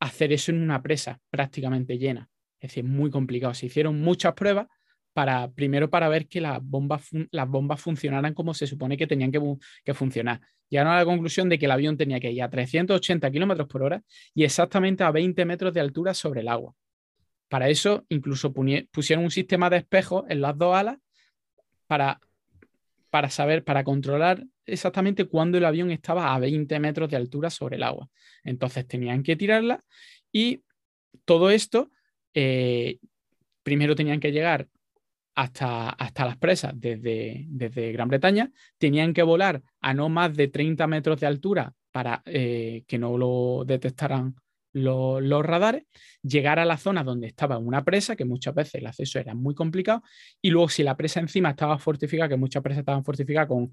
[SPEAKER 2] hacer eso en una presa prácticamente llena. Es decir, muy complicado. Se hicieron muchas pruebas para, primero para ver que las bombas, las bombas funcionaran como se supone que tenían que, funcionar. Llegaron a la conclusión de que el avión tenía que ir a 380 kilómetros por hora y exactamente a 20 metros de altura sobre el agua. Para eso, incluso pusieron un sistema de espejos en las dos alas para, para saber, para controlar exactamente cuándo el avión estaba a 20 metros de altura sobre el agua. Entonces tenían que tirarla y todo esto eh, primero tenían que llegar hasta, hasta las presas desde, desde, Gran Bretaña, tenían que volar a no más de 30 metros de altura para eh, que no lo detectaran los, radares, llegar a la zona donde estaba una presa, que muchas veces el acceso era muy complicado, y luego si la presa encima estaba fortificada, que muchas presas estaban fortificadas con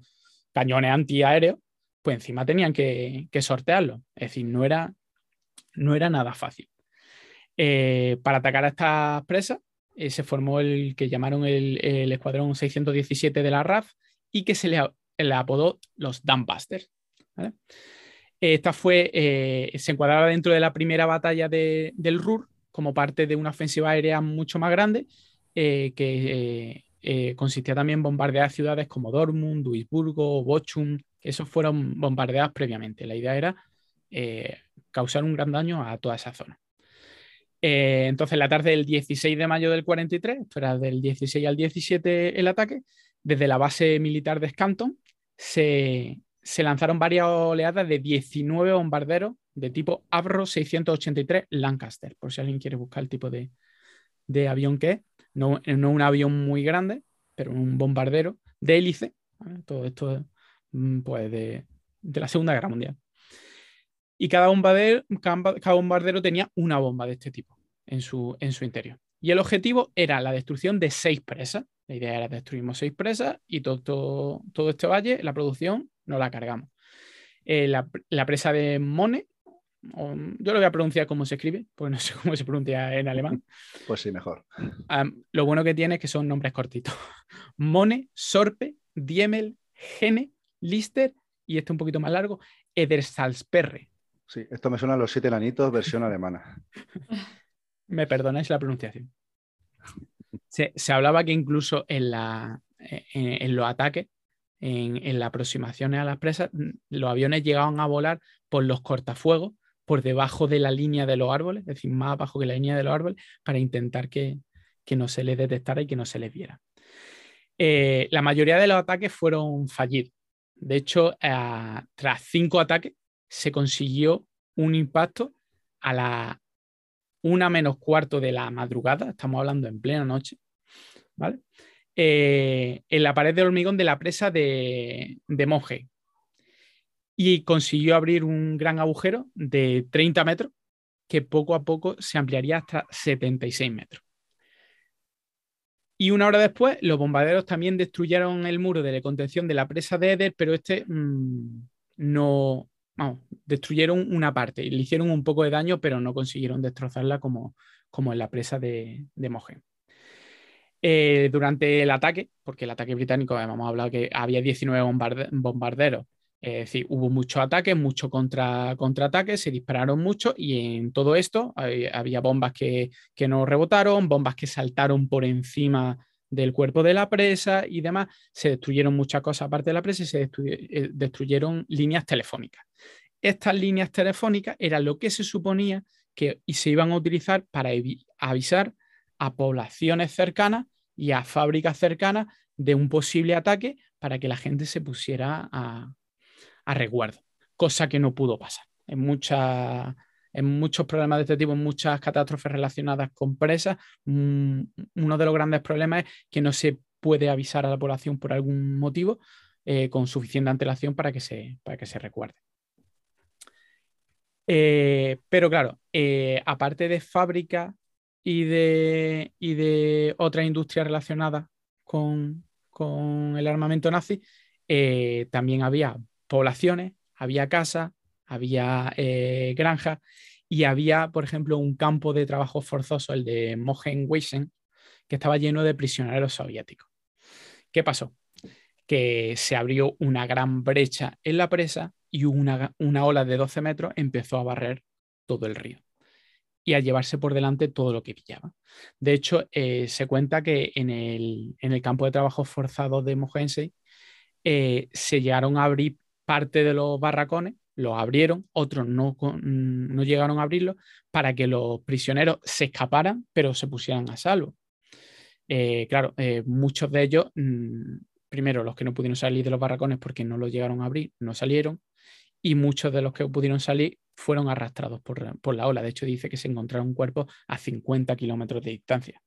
[SPEAKER 2] cañones antiaéreos, pues encima tenían que, que sortearlo. Es decir, no era, no era nada fácil. Eh, para atacar a estas presas eh, se formó el que llamaron el, Escuadrón 617 de la RAF y que se le, apodó los Dumbusters. Esta fue, eh, se encuadraba dentro de la primera batalla del Ruhr como parte de una ofensiva aérea mucho más grande que consistía también en bombardear ciudades como Dortmund, Duisburgo, Bochum, esos fueron bombardeadas previamente. La idea era causar un gran daño a toda esa zona. Eh, entonces, la tarde del 16 de mayo del 43, esto era del 16 al 17 el ataque, desde la base militar de Scanton se, lanzaron varias oleadas de 19 bombarderos de tipo Avro 683 Lancaster, por si alguien quiere buscar el tipo de, avión que es. No, no, un avión muy grande, pero un bombardero de hélice. Todo esto mm, pues, de la Segunda Guerra Mundial. Y cada bombardero, cada bombardero tenía una bomba de este tipo en su, en su interior. Y el objetivo era la destrucción de seis presas. La idea era destruimos seis presas y todo, todo, este valle, la producción, no la cargamos. Eh, la, presa de Mone, yo lo voy a pronunciar como se escribe, porque no sé cómo se pronuncia en alemán.
[SPEAKER 1] Pues sí, mejor.
[SPEAKER 2] lo bueno que tiene es que son nombres cortitos. Mone, Sorpe, Diemel, Gene, Lister y este un poquito más largo, Edersalsperre.
[SPEAKER 1] Sí, esto me suena a los siete enanitos, versión alemana.
[SPEAKER 2] me perdonáis la pronunciación. Se, hablaba que incluso en, la, en, los ataques, en, en, las aproximaciones a las presas, los aviones llegaban a volar por los cortafuegos, por debajo de la línea de los árboles, es decir, más abajo que la línea de los árboles, para intentar que, no se les detectara y que no se les viera. Eh, la mayoría de los ataques fueron fallidos. De hecho, tras cinco ataques, se consiguió un impacto a la una menos cuarto de la madrugada, estamos hablando en plena noche. Eh, en la pared de hormigón de la presa de, de Monje. Y consiguió abrir un gran agujero de 30 metros que poco a poco se ampliaría hasta 76 metros. Y una hora después, los bombarderos también destruyeron el muro de la contención de la presa de Eder, pero este mm, no, destruyeron una parte y le hicieron un poco de daño, pero no consiguieron destrozarla como, como en la presa de, de Mogen. Eh, durante el ataque, porque el ataque británico, hemos hablado que había 19 bombarderos, es decir, hubo muchos ataques, muchos contra, contraataques, se dispararon mucho y en todo esto había bombas que, que, no rebotaron, bombas que saltaron por encima del cuerpo de la presa y demás. Se destruyeron muchas cosas aparte de la presa y se eh, destruyeron líneas telefónicas. Estas líneas telefónicas eran lo que se suponía que se iban a utilizar para avisar a poblaciones cercanas y a fábricas cercanas de un posible ataque para que la gente se pusiera a, a resguardo, cosa que no pudo pasar. En, muchas, en muchos problemas de este tipo, en muchas catástrofes relacionadas con presas, mm, uno de los grandes problemas es que no se puede avisar a la población por algún motivo eh, con suficiente antelación para que se, para que se recuerde. Eh, pero claro, eh, aparte de fábrica y de, y de otras industrias relacionadas con, el armamento nazi, también había poblaciones, había casas, había granjas y había, por ejemplo, un campo de trabajo forzoso, el de Mohenweisen, que estaba lleno de prisioneros soviéticos. ¿Qué pasó? Que se abrió una gran brecha en la presa y una, una ola de 12 metros empezó a barrer todo el río y a llevarse por delante todo lo que pillaba. De hecho, eh, se cuenta que en el, campo de trabajo forzado de Mohense eh, se llegaron a abrir parte de los barracones, los abrieron, otros no, no llegaron a abrirlos para que los prisioneros se escaparan, pero se pusieran a salvo. Eh, claro, muchos de ellos, mm, primero los que no pudieron salir de los barracones porque no los llegaron a abrir, no salieron, y muchos de los que pudieron salir fueron arrastrados por, la ola. De hecho, dice que se encontraron un cuerpo a 50 kilómetros de distancia.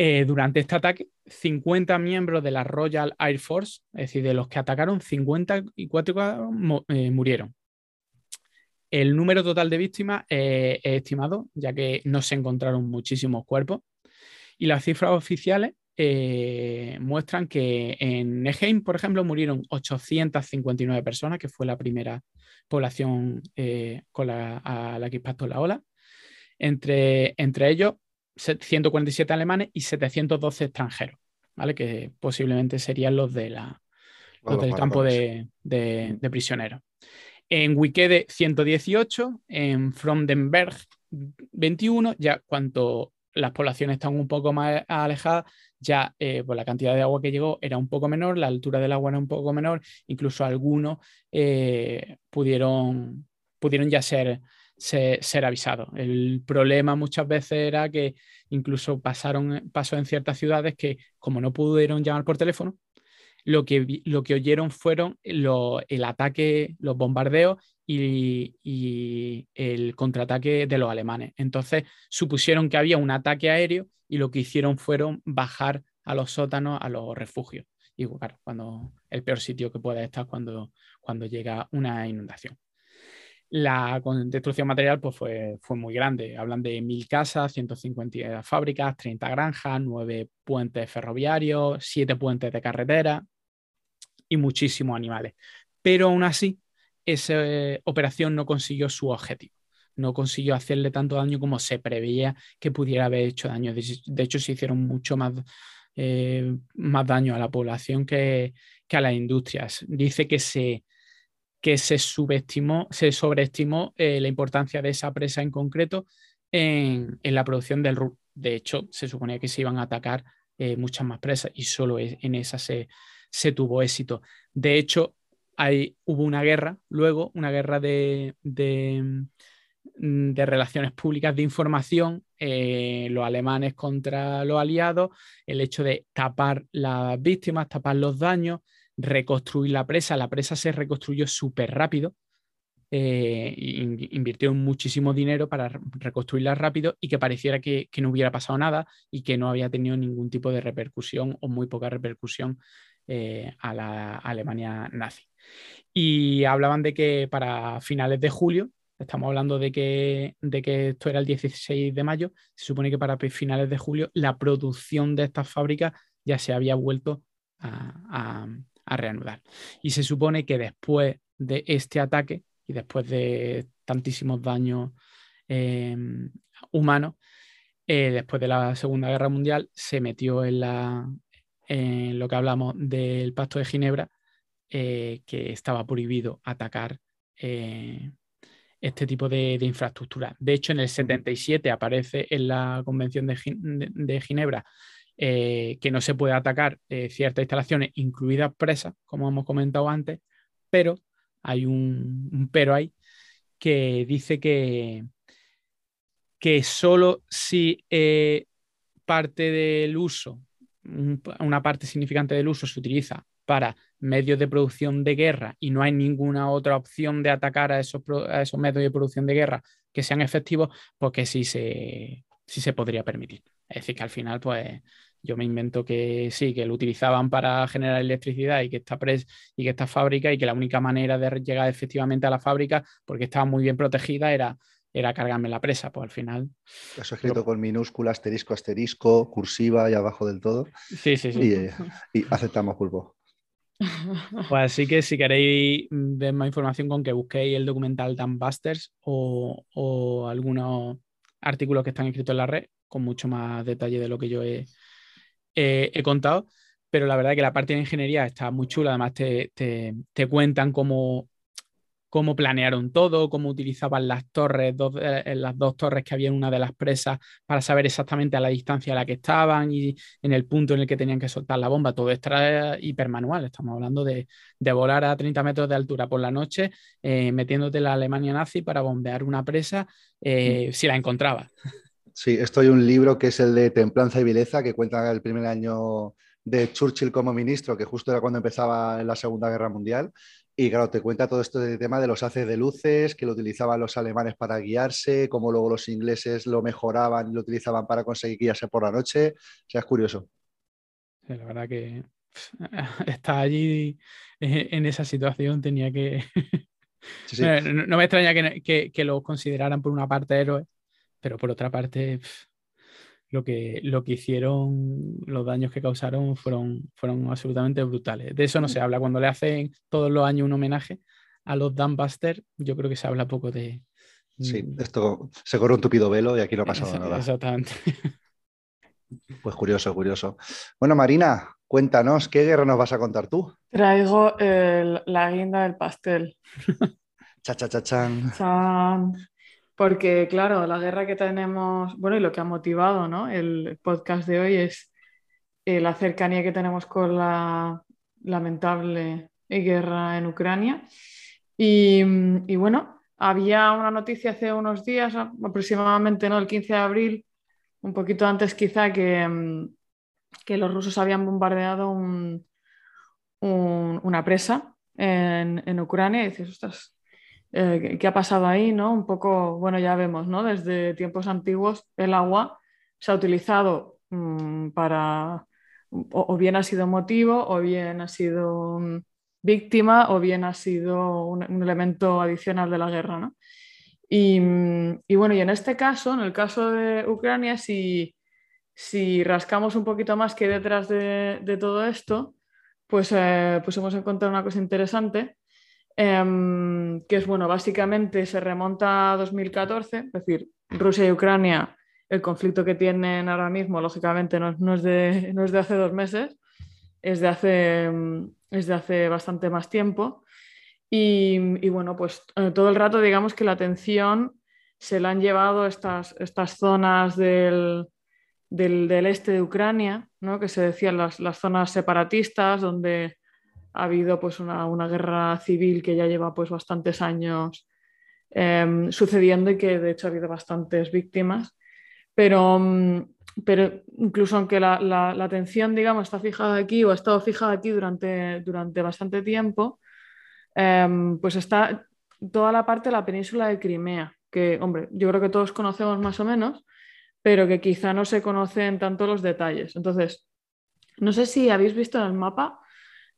[SPEAKER 2] Eh, durante este ataque, 50 miembros de la Royal Air Force, es decir, de los que atacaron, 54 eh, murieron. El número total de víctimas eh, es estimado, ya que no se encontraron muchísimos cuerpos. Y las cifras oficiales eh, muestran que en Neheim, por ejemplo, murieron 859 personas, que fue la primera población con a la que impactó la ola. Entre, entre ellos, 147 alemanes y 712 extranjeros, ¿vale? que posiblemente serían los, de la, del campo de, de, prisioneros. En Wikede 118, en Frondenberg 21, ya cuanto las poblaciones están un poco más alejadas, ya eh, pues la cantidad de agua que llegó era un poco menor, la altura del agua era un poco menor, incluso algunos eh, pudieron, pudieron ya ser, ser, avisados. El problema muchas veces era que incluso pasaron, pasó en ciertas ciudades que como no pudieron llamar por teléfono, lo que, lo que oyeron fueron el ataque, los bombardeos y, el contraataque de los alemanes. Entonces supusieron que había un ataque aéreo y lo que hicieron fueron bajar a los sótanos, a los refugios. Y claro, cuando el peor sitio que puede estar cuando, cuando llega una inundación. La destrucción material pues, fue, fue muy grande. Hablan de mil casas, 150 fábricas, 30 granjas, 9 puentes ferroviarios, 7 puentes de carretera y muchísimos animales. Pero aún así, esa operación no consiguió su objetivo. No consiguió hacerle tanto daño como se preveía que pudiera haber hecho daño. De, hecho, se hicieron mucho más, eh, más daño a la población que, a las industrias. Dice que se, que se subestimó, se sobreestimó eh, la importancia de esa presa en concreto en, la producción del RUR. De hecho, se suponía que se iban a atacar muchas más presas y solo en esa se, se tuvo éxito. De hecho, hubo una guerra, luego una guerra de, mm, relaciones públicas de información, eh, los alemanes contra los aliados, el hecho de tapar las víctimas, tapar los daños, reconstruir la presa. La presa se reconstruyó súper rápido. Eh, invirtió muchísimo dinero para reconstruirla rápido y que pareciera que, no hubiera pasado nada y que no había tenido ningún tipo de repercusión o muy poca repercusión eh, a la Alemania nazi. Y hablaban de que para finales de julio, estamos hablando de que, de que esto era el 16 de mayo, se supone que para finales de julio la producción de estas fábricas ya se había vuelto a, reanudar. Y se supone que después de este ataque y después de tantísimos daños em, humanos, eh, después de la Segunda Guerra Mundial, se metió en, la, en lo que hablamos del Pacto de Ginebra, eh, que estaba prohibido atacar eh, este tipo de, infraestructura. De hecho, en el 77 aparece en la Convención de Ginebra eh, que no se puede atacar eh, ciertas instalaciones, incluidas presas, como hemos comentado antes, pero hay un, pero ahí que dice que, que solo si eh, parte del uso, una parte significante del uso se utiliza para medios de producción de guerra y no hay ninguna otra opción de atacar a esos, a esos medios de producción de guerra que sean efectivos, pues que sí se, sí se podría permitir. Es decir, que al final, pues yo me invento que sí, que lo utilizaban para generar electricidad y que esta pres y que esta fábrica y que la única manera de llegar efectivamente a la fábrica, porque estaba muy bien protegida, era, era cargarme la presa. Pues al final.
[SPEAKER 1] Eso escrito con minúscula, asterisco, asterisco, cursiva y abajo del todo.
[SPEAKER 2] Sí, sí, sí.
[SPEAKER 1] Y, eh, aceptamos pulpo.
[SPEAKER 2] Pues así que si queréis ver más información con que busquéis el documental Busters o, o algunos artículos que están escritos en la red con mucho más detalle de lo que yo he, eh, he contado, pero la verdad es que la parte de ingeniería está muy chula, además te, cuentan cómo, cómo planearon todo, cómo utilizaban las torres, eh, las dos torres que había en una de las presas para saber exactamente a la distancia a la que estaban y en el punto en el que tenían que soltar la bomba. Todo esto era hipermanual, estamos hablando de, volar a 30 metros de altura por la noche, eh, metiéndote en la Alemania nazi para bombear una presa mm. si la encontraba.
[SPEAKER 1] Sí, esto hay un libro que es el de Templanza y Vileza, que cuenta el primer año de Churchill como ministro, que justo era cuando empezaba la Segunda Guerra Mundial. Y claro, te cuenta todo esto del tema de los haces de luces, que lo utilizaban los alemanes para guiarse, cómo luego los ingleses lo mejoraban y lo utilizaban para conseguir guiarse por la noche. O sea, es curioso.
[SPEAKER 2] la verdad que está allí en esa situación, tenía que... No, me extraña que, que, lo consideraran por una parte héroe, pero por otra parte, lo que, lo que hicieron, los daños que causaron fueron, fueron absolutamente brutales. De eso no se habla. Cuando le hacen todos los años un homenaje a los Dunbuster, yo creo que se habla poco de...
[SPEAKER 1] Sí, mm, esto se corre un tupido velo y aquí no ha pasado nada.
[SPEAKER 2] Exactamente.
[SPEAKER 1] Pues curioso, curioso. Bueno, Marina, cuéntanos, ¿qué guerra nos vas a contar tú?
[SPEAKER 3] Traigo la guinda del pastel.
[SPEAKER 1] cha, cha, cha, chan.
[SPEAKER 3] chan. Porque, claro, la guerra que tenemos, bueno, y lo que ha motivado ¿no? el podcast de hoy es eh, la cercanía que tenemos con la lamentable guerra en Ucrania. Y, bueno, había una noticia hace unos días, aproximadamente ¿no? el 15 de abril, un poquito antes quizá, que, que los rusos habían bombardeado una presa en, en Ucrania. Y dices, ostras, eh, qué ha pasado ahí, ¿no? Un poco, bueno, ya vemos, ¿no? Desde tiempos antiguos el agua se ha utilizado mm, para, o, bien ha sido motivo, o bien ha sido mm, víctima, o bien ha sido un, elemento adicional de la guerra, ¿no? Y, mm, y, bueno, y en este caso, en el caso de Ucrania, si, si rascamos un poquito más que detrás de, de todo esto, pues, eh, pues hemos encontrado una cosa interesante Em, que es, bueno, básicamente se remonta a 2014, es decir, Rusia y Ucrania, el conflicto que tienen ahora mismo, lógicamente, no, es, de, no es de hace dos meses, es de hace, es de hace bastante más tiempo. Y, bueno, pues eh, todo el rato digamos que la atención se la han llevado estas, estas zonas del, del, este de Ucrania, ¿no? que se decían las, las zonas separatistas, donde ha habido pues una, guerra civil que ya lleva pues bastantes años em, sucediendo y que de hecho ha habido bastantes víctimas. Pero, mm, pero incluso aunque la, atención, digamos, está fijada aquí o ha estado fijada aquí durante, durante bastante tiempo, em, pues está toda la parte de la península de Crimea, que, hombre, yo creo que todos conocemos más o menos, pero que quizá no se conocen tanto los detalles. Entonces, no sé si habéis visto en el mapa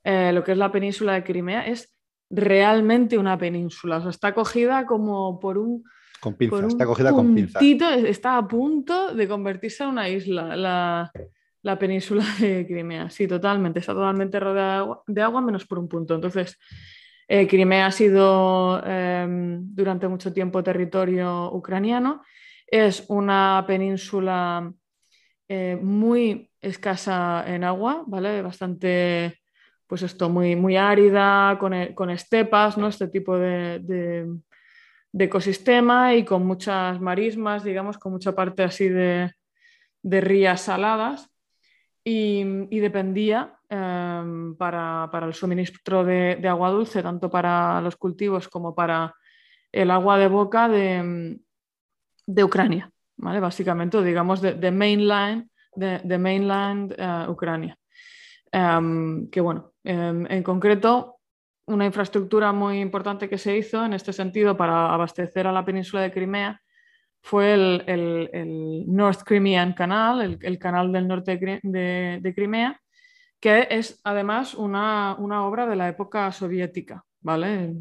[SPEAKER 3] eh, lo que es la península de Crimea, es realmente una península, o sea, está cogida como por un...
[SPEAKER 1] Con pinzas, está cogida con pinzas.
[SPEAKER 3] Está a punto de convertirse en una isla, la, península de Crimea. Sí, totalmente, está totalmente rodeada de agua, menos por un punto. Entonces, eh, Crimea ha sido em, durante mucho tiempo territorio ucraniano. Es una península eh, muy escasa en agua, ¿vale? Bastante pues esto, muy, muy árida, con, e, estepas, ¿no? este tipo de, ecosistema y con muchas marismas, digamos, con mucha parte así de, rías saladas. Y, dependía em, para, el suministro de, agua dulce, tanto para los cultivos como para el agua de boca de, Ucrania, ¿vale? básicamente, digamos, de, mainland, de, mainland eh, Ucrania. Em, que bueno, em, en concreto, una infraestructura muy importante que se hizo en este sentido para abastecer a la península de Crimea fue el, North Crimean Canal, el, canal del norte de, Crimea, que es además una, obra de la época soviética, ¿vale?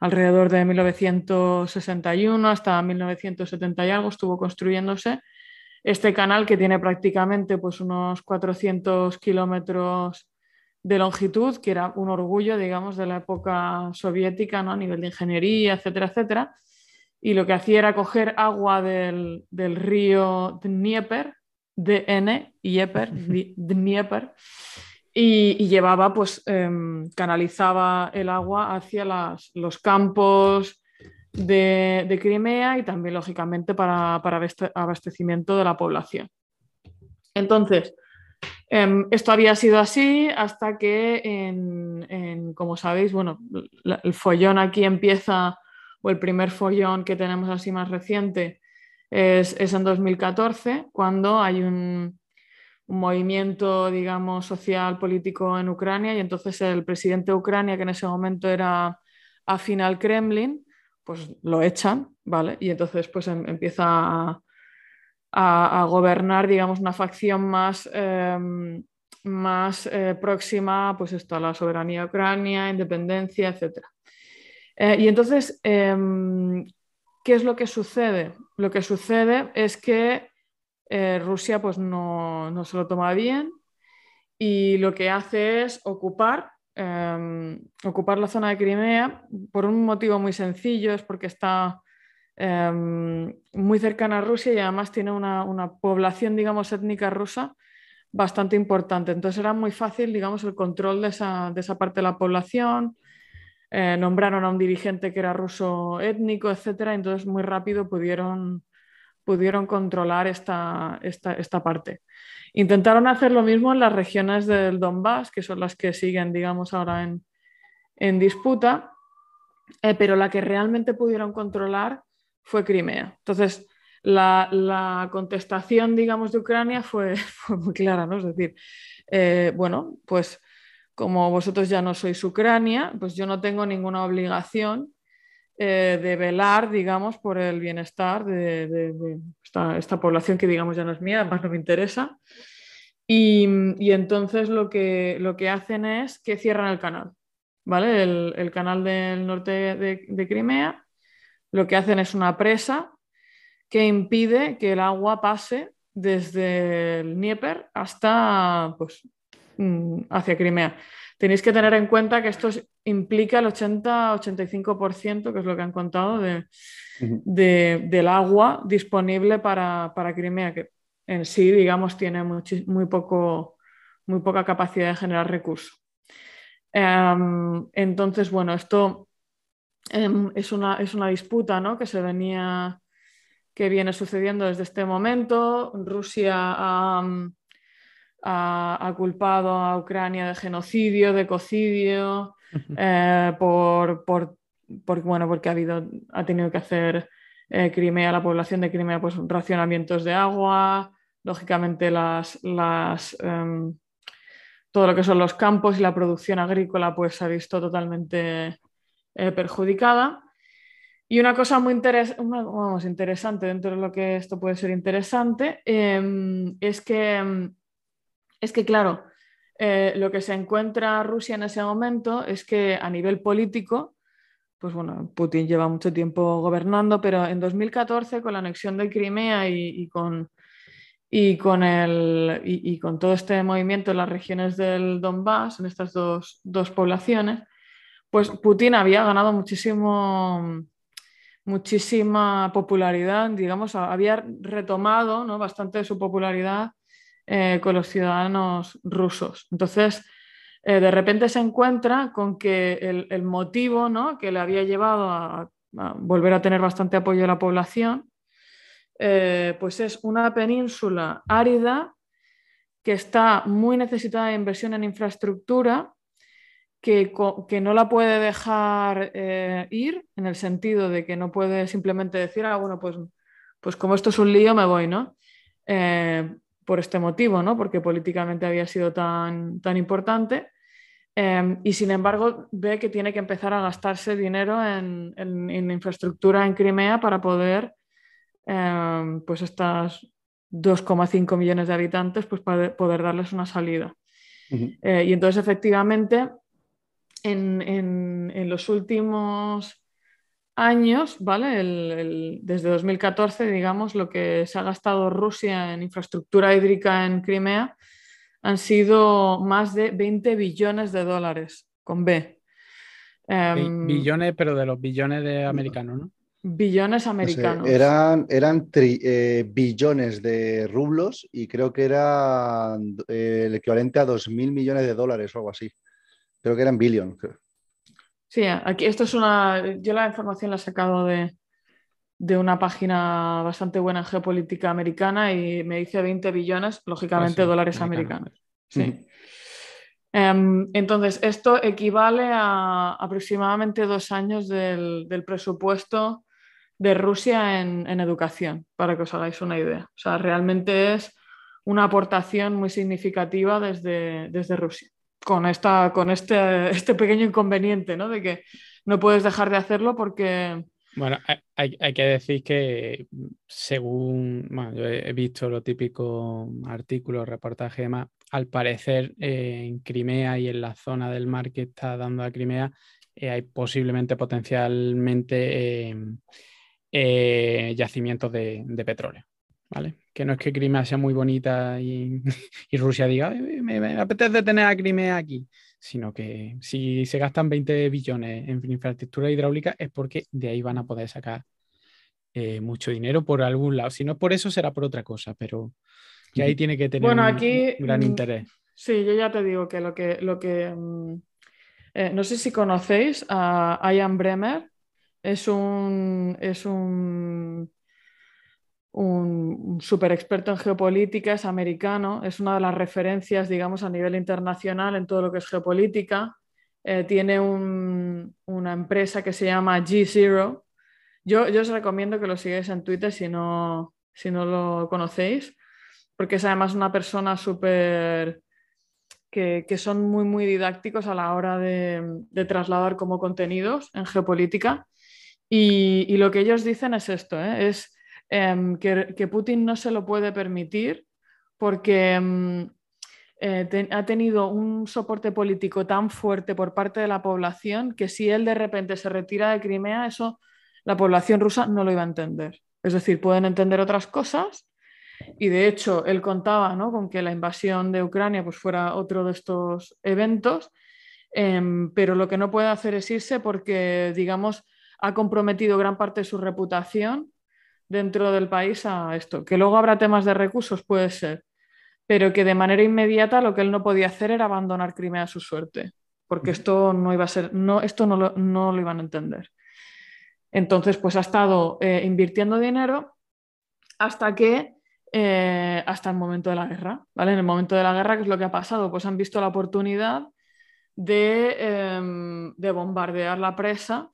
[SPEAKER 3] Alrededor de 1961 hasta 1970 y algo estuvo construyéndose este canal que tiene prácticamente pues, unos 400 kilómetros de longitud, que era un orgullo, digamos, de la época soviética, ¿no? a nivel de ingeniería, etcétera, etcétera. Y lo que hacía era coger agua del, río Dnieper, DN, Dnieper, Dnieper, y, llevaba, pues, em, canalizaba el agua hacia los campos, de, Crimea y también, lógicamente, para, abastecimiento de la población. Entonces, em, esto había sido así hasta que, en, como sabéis, bueno, el follón aquí empieza, o el primer follón que tenemos así más reciente, es, en 2014, cuando hay un, un, movimiento, digamos, social, político en Ucrania, y entonces el presidente de Ucrania, que en ese momento era afín al Kremlin, pues lo echan, ¿vale? Y entonces pues em, empieza a, gobernar, digamos, una facción más, em, más eh, próxima, pues esto, a la soberanía ucrania, independencia, etc. Eh, y entonces, em, ¿qué es lo que sucede? Lo que sucede es que eh, Rusia pues no, no se lo toma bien y lo que hace es ocupar Em, ocupar la zona de Crimea por un motivo muy sencillo, es porque está em, muy cercana a Rusia y además tiene una, población, digamos, étnica rusa bastante importante. Entonces era muy fácil, digamos, el control de esa, parte de la población. Eh, nombraron a un dirigente que era ruso étnico, etcétera, entonces muy rápido pudieron, pudieron controlar esta, esta parte. Intentaron hacer lo mismo en las regiones del Donbass, que son las que siguen, digamos, ahora en, disputa, eh, pero la que realmente pudieron controlar fue Crimea. Entonces, la, contestación, digamos, de Ucrania fue, muy clara, ¿no? Es decir, eh, bueno, pues como vosotros ya no sois Ucrania, pues yo no tengo ninguna obligación eh, de velar, digamos, por el bienestar de, esta, población que, digamos, ya no es mía, además no me interesa. Y, entonces lo que, lo que hacen es que cierran el canal, ¿vale? El, canal del norte de, Crimea. Lo que hacen es una presa que impide que el agua pase desde el Dnieper hasta, pues, mm, hacia Crimea. Tenéis que tener en cuenta que esto implica el 80-85%, que es lo que han contado, de, del agua disponible para, Crimea, que en sí, digamos, tiene muy, poco, muy poca capacidad de generar recursos. Em, entonces, bueno, esto es, una, es, una, disputa ¿no? que se venía que viene sucediendo desde este momento. Rusia ha, ha, culpado a Ucrania de genocidio, de cocidio, eh, por, bueno, porque ha, habido, ha tenido que hacer eh, Crimea, la población de Crimea, pues racionamientos de agua, lógicamente las, las em, todo lo que son los campos y la producción agrícola pues se ha visto totalmente eh, perjudicada. Y una cosa muy interesante dentro de lo que esto puede ser interesante em, es, que, em, es que, claro, eh, lo que se encuentra Rusia en ese momento es que a nivel político, pues bueno, Putin lleva mucho tiempo gobernando, pero en 2014 con la anexión de Crimea y, con, y, con el, y, con todo este movimiento en las regiones del Donbass, en estas dos, dos poblaciones, pues Putin había ganado muchísimo muchísima popularidad, digamos, había retomado ¿no? bastante su popularidad eh, con los ciudadanos rusos. Entonces, eh, de repente se encuentra con que el, motivo ¿no? que le había llevado a, volver a tener bastante apoyo de la población, eh, pues es una península árida que está muy necesitada de inversión en infraestructura que, no la puede dejar eh, ir, en el sentido de que no puede simplemente decir, ah, bueno, pues, pues como esto es un lío, me voy, ¿no? Eh, por este motivo, ¿no? Porque políticamente había sido tan, tan importante. Em, y sin embargo, ve que tiene que empezar a gastarse dinero en, infraestructura en Crimea para poder, em, pues estas 2,5 millones de habitantes, pues para poder darles una salida. Eh, y entonces, efectivamente, en, los últimos años, ¿vale? desde 2014, digamos, lo que se ha gastado Rusia en infraestructura hídrica en Crimea han sido más de 20 billones de dólares, con B.
[SPEAKER 2] Em, billones, pero de los billones de americanos, ¿no?
[SPEAKER 3] Billones americanos.
[SPEAKER 1] eran eran eh, billones de rublos y creo que era eh, el equivalente a 2.000 millones de dólares o algo así. Creo que eran billion.
[SPEAKER 3] Sí, aquí esto es una. Yo la información la he sacado de, una página bastante buena en geopolítica americana y me dice 20 billones, lógicamente, pues dólares americanos. Sí. Em, entonces, esto equivale a aproximadamente dos años del, presupuesto de Rusia en, educación, para que os hagáis una idea. O sea, realmente es una aportación muy significativa desde, desde Rusia con, esta, con este, este pequeño inconveniente, ¿no? De que no puedes dejar de hacerlo porque...
[SPEAKER 2] Bueno, hay, que decir que según, bueno, yo he visto lo típico artículos, reportajes y demás, al parecer eh, en Crimea y en la zona del mar que está dando a Crimea eh, hay posiblemente potencialmente eh, yacimientos de, de petróleo. ¿Vale? Que no es que Crimea sea muy bonita y, Rusia diga, me, apetece tener a Crimea aquí, sino que si se gastan 20 billones en infraestructura hidráulica es porque de ahí van a poder sacar eh, mucho dinero por algún lado. Si no es por eso, será por otra cosa, pero que ahí tiene que tener
[SPEAKER 3] bueno, aquí,
[SPEAKER 2] un gran mm, interés.
[SPEAKER 3] Sí, yo ya te digo que lo que... Lo que mm, eh, no sé si conocéis a Ian Bremer, es un, es un un, super experto en geopolítica, es americano, es una de las referencias, digamos, a nivel internacional en todo lo que es geopolítica. Eh, tiene una empresa que se llama G0. Yo, yo os recomiendo que lo sigáis en Twitter si no, si no lo conocéis, porque es además una persona súper... Que, que, son muy, muy didácticos a la hora de, de trasladar como contenidos en geopolítica. Y, y, lo que ellos dicen es esto, ¿eh? es Em, que, Putin no se lo puede permitir porque em, eh, ha tenido un soporte político tan fuerte por parte de la población que si él de repente se retira de Crimea, eso la población rusa no lo iba a entender. Es decir, pueden entender otras cosas y de hecho él contaba con que la invasión de Ucrania pues, fuera otro de estos eventos, em, pero lo que no puede hacer es irse porque, digamos, ha comprometido gran parte de su reputación dentro del país a esto. Que luego habrá temas de recursos, puede ser, pero que de manera inmediata lo que él no podía hacer era abandonar Crimea a su suerte, porque esto no iba a ser, no, esto no lo, no lo iban a entender. Entonces, pues ha estado eh, invirtiendo dinero hasta que, eh, hasta el momento de la guerra, ¿vale? En el momento de la guerra, ¿qué es lo que ha pasado? Pues han visto la oportunidad de, em, de bombardear la presa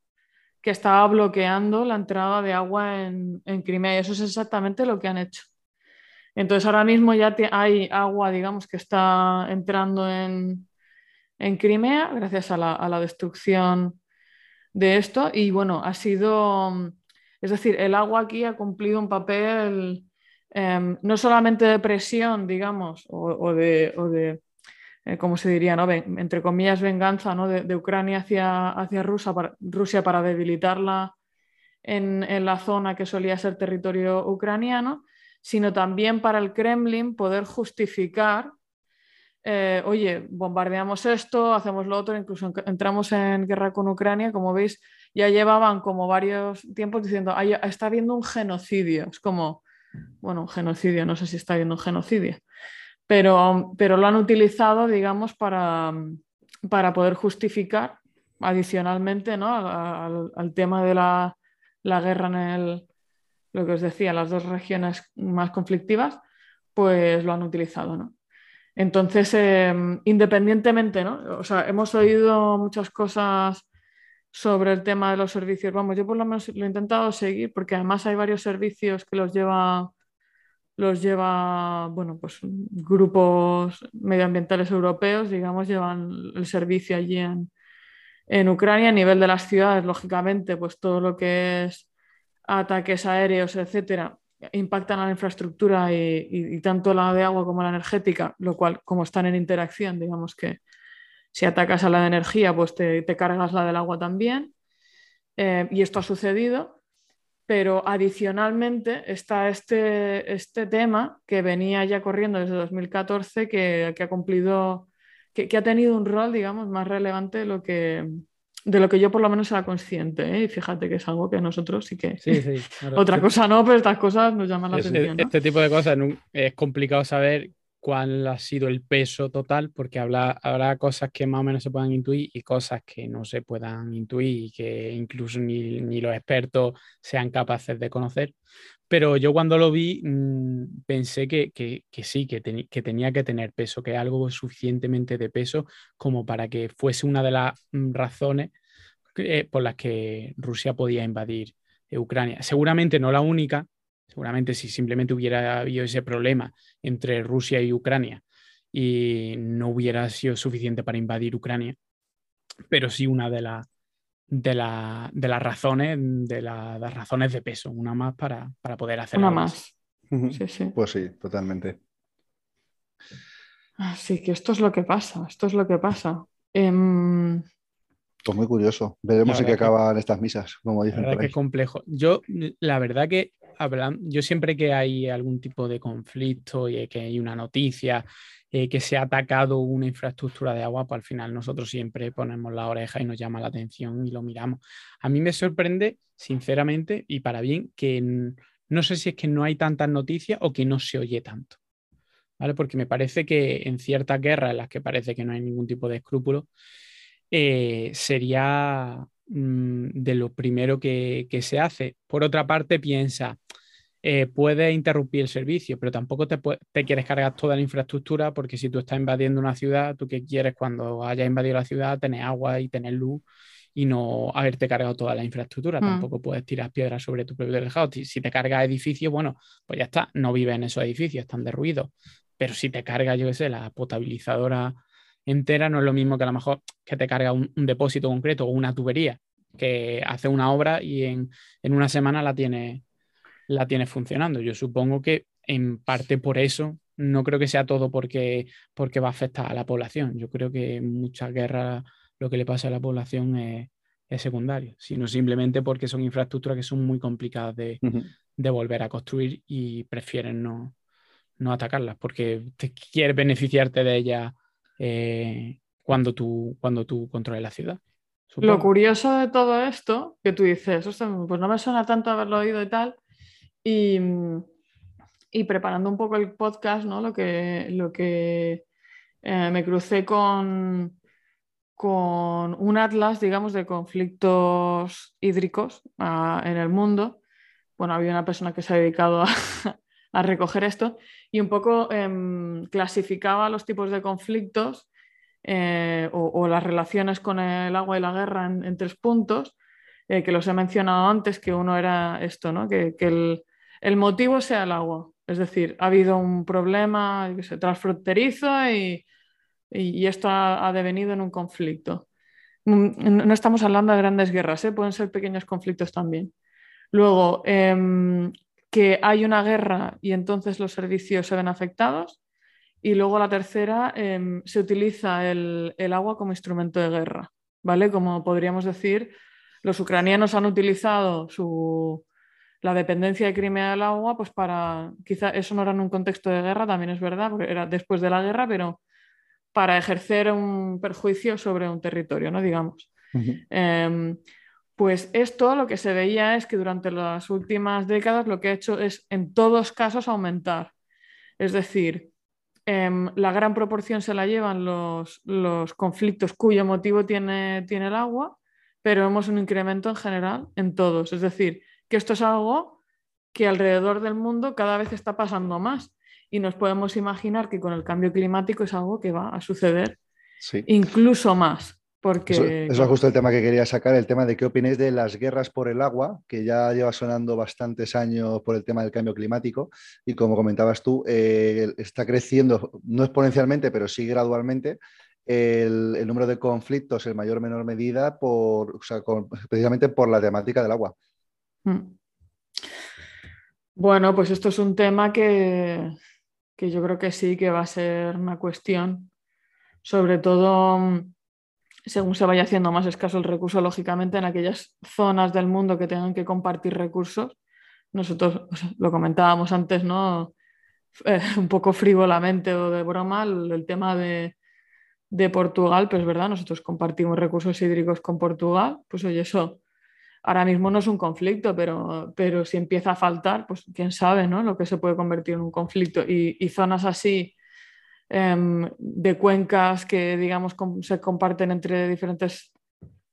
[SPEAKER 3] que estaba bloqueando la entrada de agua en, Crimea y eso es exactamente lo que han hecho. Entonces ahora mismo ya hay agua, digamos, que está entrando en, Crimea gracias a la, destrucción de esto. Y bueno, ha sido, es decir, el agua aquí ha cumplido un papel em, no solamente de presión, digamos, o de eh, ¿cómo se diría? No? entre comillas, venganza ¿no? de, Ucrania hacia, hacia Rusia, para, Rusia para debilitarla en, en la zona que solía ser territorio ucraniano, sino también para el Kremlin poder justificar, eh, oye, bombardeamos esto, hacemos lo otro, incluso entramos en guerra con Ucrania, como veis, ya llevaban como varios tiempos diciendo, está habiendo un genocidio. Es como, bueno, un genocidio, no sé si está habiendo un genocidio, pero, pero lo han utilizado, digamos, para, para poder justificar adicionalmente ¿no? al, tema de la, la guerra en el, lo que os decía, las dos regiones más conflictivas, pues lo han utilizado, ¿no? Entonces, em, independientemente, ¿no? O sea, hemos oído muchas cosas sobre el tema de los servicios. Vamos, yo por lo menos lo he intentado seguir porque además hay varios servicios que los lleva, los lleva, bueno, pues grupos medioambientales europeos, digamos, llevan el servicio allí en, en Ucrania. A nivel de las ciudades, lógicamente, pues todo lo que es ataques aéreos, etcétera, impactan a la infraestructura y, tanto la de agua como la energética, lo cual, como están en interacción, digamos que si atacas a la de energía, pues te, cargas la del agua también. Eh, y esto ha sucedido, pero adicionalmente está este, este tema que venía ya corriendo desde 2014, que, ha cumplido, que, que, ha tenido un rol, digamos, más relevante de lo que, de lo que yo por lo menos era consciente. ¿eh? Y fíjate que es algo que nosotros sí que...
[SPEAKER 2] Sí, sí,
[SPEAKER 3] Otra cosa no, pero estas cosas nos llaman la atención.
[SPEAKER 2] Este tipo de cosas es complicado saber cuál ha sido el peso total, porque habrá cosas que más o menos se puedan intuir y cosas que no se puedan intuir y que incluso ni, ni los expertos sean capaces de conocer. Pero yo cuando lo vi mm, pensé que, sí, que, que, tenía que tener peso, que algo suficientemente de peso como para que fuese una de las mm, razones eh, por las que Rusia podía invadir Ucrania. Seguramente no la única, seguramente si simplemente hubiera habido ese problema entre Rusia y Ucrania y no hubiera sido suficiente para invadir Ucrania, pero sí una de las de, la, de las razones, de, las razones de peso, una más para, poder hacer
[SPEAKER 3] Una más.
[SPEAKER 1] Pues sí, totalmente.
[SPEAKER 3] Así que esto es lo que pasa, esto es lo que pasa. Em,
[SPEAKER 1] pues muy curioso. Veremos en qué acaban estas misas, como dicen.
[SPEAKER 2] La verdad que complejo. Yo, la verdad que hablan, yo siempre que hay algún tipo de conflicto y que hay una noticia eh, que se ha atacado una infraestructura de agua, pues al final nosotros siempre ponemos la oreja y nos llama la atención y lo miramos. A mí me sorprende, sinceramente, y para bien, que no sé si es que no hay tantas noticias o que no se oye tanto. ¿Vale? Porque me parece que en ciertas guerras en las que parece que no hay ningún tipo de escrúpulo, eh, sería mm, de lo primero que, que, se hace. Por otra parte, piensa, eh, puede interrumpir el servicio, pero tampoco te, te, quieres cargar toda la infraestructura porque si tú estás invadiendo una ciudad, tú qué quieres cuando hayas invadido la ciudad, tener agua y tener luz y no haberte cargado toda la infraestructura. Hmm. Tampoco puedes tirar piedras sobre tu propio tejado. Si te cargas edificios, bueno, pues ya está, no vives en esos edificios, están derruidos. Pero si te cargas, yo qué sé, la potabilizadora entera, no es lo mismo que a lo mejor que te carga un, depósito concreto o una tubería que hace una obra y en, en una semana la tiene la tienes funcionando. Yo supongo que en parte por eso, no creo que sea todo porque, porque va a afectar a la población. Yo creo que en muchas guerras lo que le pasa a la población es, secundario, sino simplemente porque son infraestructuras que son muy complicadas de, volver a construir y prefieren no, no atacarlas porque te quieres beneficiarte de ellas eh, cuando, tú, cuando tú controles la ciudad.
[SPEAKER 3] Lo curioso de todo esto, que tú dices, pues no me suena tanto haberlo oído y tal, y, preparando un poco el podcast, ¿no? lo que, lo que eh, me crucé con, con un atlas, digamos, de conflictos hídricos ah, en el mundo. Bueno, había una persona que se ha dedicado a, a recoger esto y un poco em, clasificaba los tipos de conflictos eh, o, las relaciones con el agua y la guerra en, tres puntos, eh, que los he mencionado antes, que uno era esto, ¿no? que, que el, motivo sea el agua. Es decir, ha habido un problema transfronterizo y, y, esto ha, devenido en un conflicto. Mm, no estamos hablando de grandes guerras, ¿eh? pueden ser pequeños conflictos también. Luego, em, que hay una guerra y entonces los servicios se ven afectados. Y luego la tercera, em, se utiliza el, agua como instrumento de guerra, ¿vale? Como podríamos decir, los ucranianos han utilizado su, la dependencia de Crimea del agua, pues para, quizá eso no era en un contexto de guerra, también es verdad, porque era después de la guerra, pero para ejercer un perjuicio sobre un territorio, ¿no? Digamos. Pues esto lo que se veía es que durante las últimas décadas lo que ha hecho es en todos casos aumentar. Es decir, em, la gran proporción se la llevan los, conflictos cuyo motivo tiene, tiene el agua, pero vemos un incremento en general en todos. Es decir, que esto es algo que alrededor del mundo cada vez está pasando más y nos podemos imaginar que con el cambio climático es algo que va a suceder incluso más. Porque...
[SPEAKER 1] Eso, es justo el tema que quería sacar, el tema de qué opináis de las guerras por el agua, que ya lleva sonando bastantes años por el tema del cambio climático y como comentabas tú, eh, está creciendo, no exponencialmente, pero sí gradualmente, el, número de conflictos en mayor o menor medida por, precisamente por la temática del agua. Mm.
[SPEAKER 3] Bueno, pues esto es un tema que, que yo creo que sí que va a ser una cuestión, sobre todo mm, según se vaya haciendo más escaso el recurso, lógicamente en aquellas zonas del mundo que tengan que compartir recursos. Nosotros lo comentábamos antes, ¿no? Eh, un poco frívolamente o de broma, el, tema de, Portugal, pues verdad, nosotros compartimos recursos hídricos con Portugal, pues oye, eso ahora mismo no es un conflicto, pero, pero si empieza a faltar, pues quién sabe, ¿no? Lo que se puede convertir en un conflicto. y zonas así Em, de cuencas que, digamos, se comparten entre diferentes,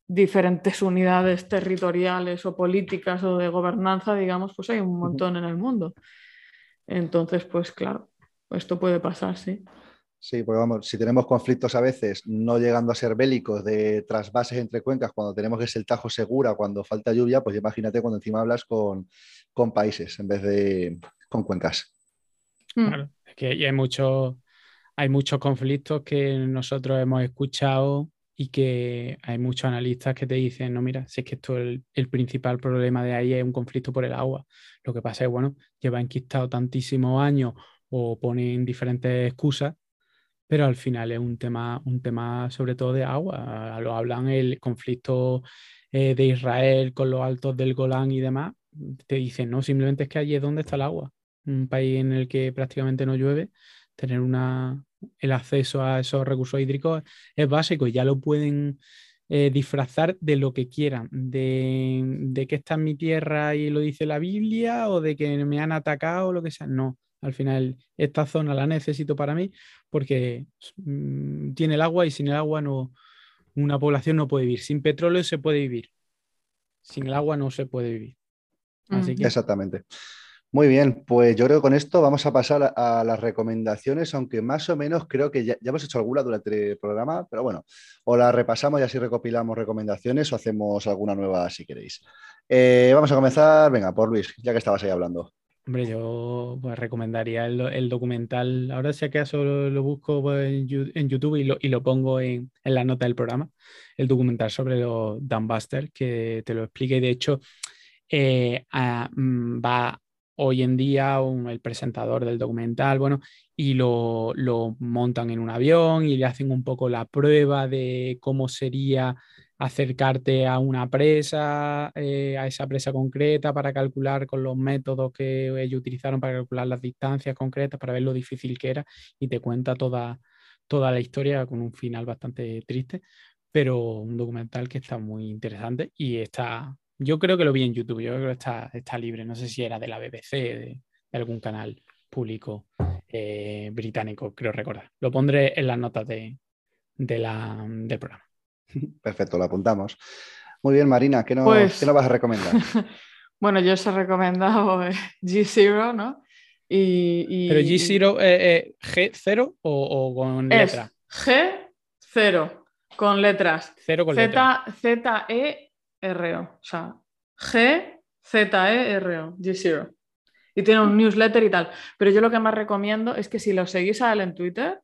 [SPEAKER 3] diferentes unidades territoriales o políticas o de gobernanza, digamos, pues hay un montón en el mundo. Entonces, pues claro, esto puede pasar, sí.
[SPEAKER 1] Sí, porque vamos, si tenemos conflictos a veces no llegando a ser bélicos de trasvases entre cuencas, cuando tenemos que ser el Tajo segura, cuando falta lluvia, pues imagínate cuando encima hablas con, países en vez de con cuencas.
[SPEAKER 2] Mm. Claro, es que hay mucho, hay muchos conflictos que nosotros hemos escuchado y que hay muchos analistas que te dicen, no, mira, si es que esto el, el principal problema de ahí es un conflicto por el agua. Lo que pasa es, bueno, lleva enquistado tantísimos años o ponen diferentes excusas, pero al final es un tema, un tema sobre todo de agua. Lo hablan el conflicto eh, de Israel con los altos del Golán y demás. Te dicen, no, simplemente es que allí es donde está el agua. Un país en el que prácticamente no llueve tener una, el acceso a esos recursos hídricos es básico y ya lo pueden eh, disfrazar de lo que quieran, de, de, que esta es mi tierra y lo dice la Biblia o de que me han atacado o lo que sea. No, al final esta zona la necesito para mí porque mm, tiene el agua y sin el agua no, una población no puede vivir. Sin petróleo se puede vivir, sin el agua no se puede vivir.
[SPEAKER 1] Así que... Exactamente. Muy bien, pues yo creo que con esto vamos a pasar a, las recomendaciones, aunque más o menos creo que ya, hemos hecho alguna durante el programa, pero bueno, o la repasamos y así recopilamos recomendaciones o hacemos alguna nueva si queréis. Eh, vamos a comenzar, venga, por Luis, ya que estabas ahí hablando.
[SPEAKER 2] Hombre, yo pues, recomendaría el, documental, ahora si acaso lo, lo busco pues, en, YouTube y lo, pongo en, la nota del programa, el documental sobre los Dumbbuster, que te lo explique y de hecho eh, mm, va hoy en día el presentador del documental, bueno, y lo, montan en un avión y le hacen un poco la prueba de cómo sería acercarte a una presa, eh, a esa presa concreta para calcular con los métodos que ellos utilizaron para calcular las distancias concretas, para ver lo difícil que era y te cuenta toda, toda la historia con un final bastante triste, pero un documental que está muy interesante y está yo creo que lo vi en YouTube, yo creo que está, está libre. No sé si era de la BBC, de, algún canal público eh, británico, creo recordar. Lo pondré en las notas de, la, del programa.
[SPEAKER 1] Perfecto, lo apuntamos. Muy bien, Marina, ¿qué nos, pues vas a recomendar?
[SPEAKER 3] bueno, yo os he recomendado eh, G0, ¿no? Y,
[SPEAKER 2] ¿Pero G0 eh, G0 o, con letra?
[SPEAKER 3] G0 con letras.
[SPEAKER 2] Cero con
[SPEAKER 3] Z, Z, E, R-O. O sea, G, Z, E, R, O, G0. y tiene un newsletter y tal. Pero yo lo que más recomiendo es que si lo seguís a él en Twitter,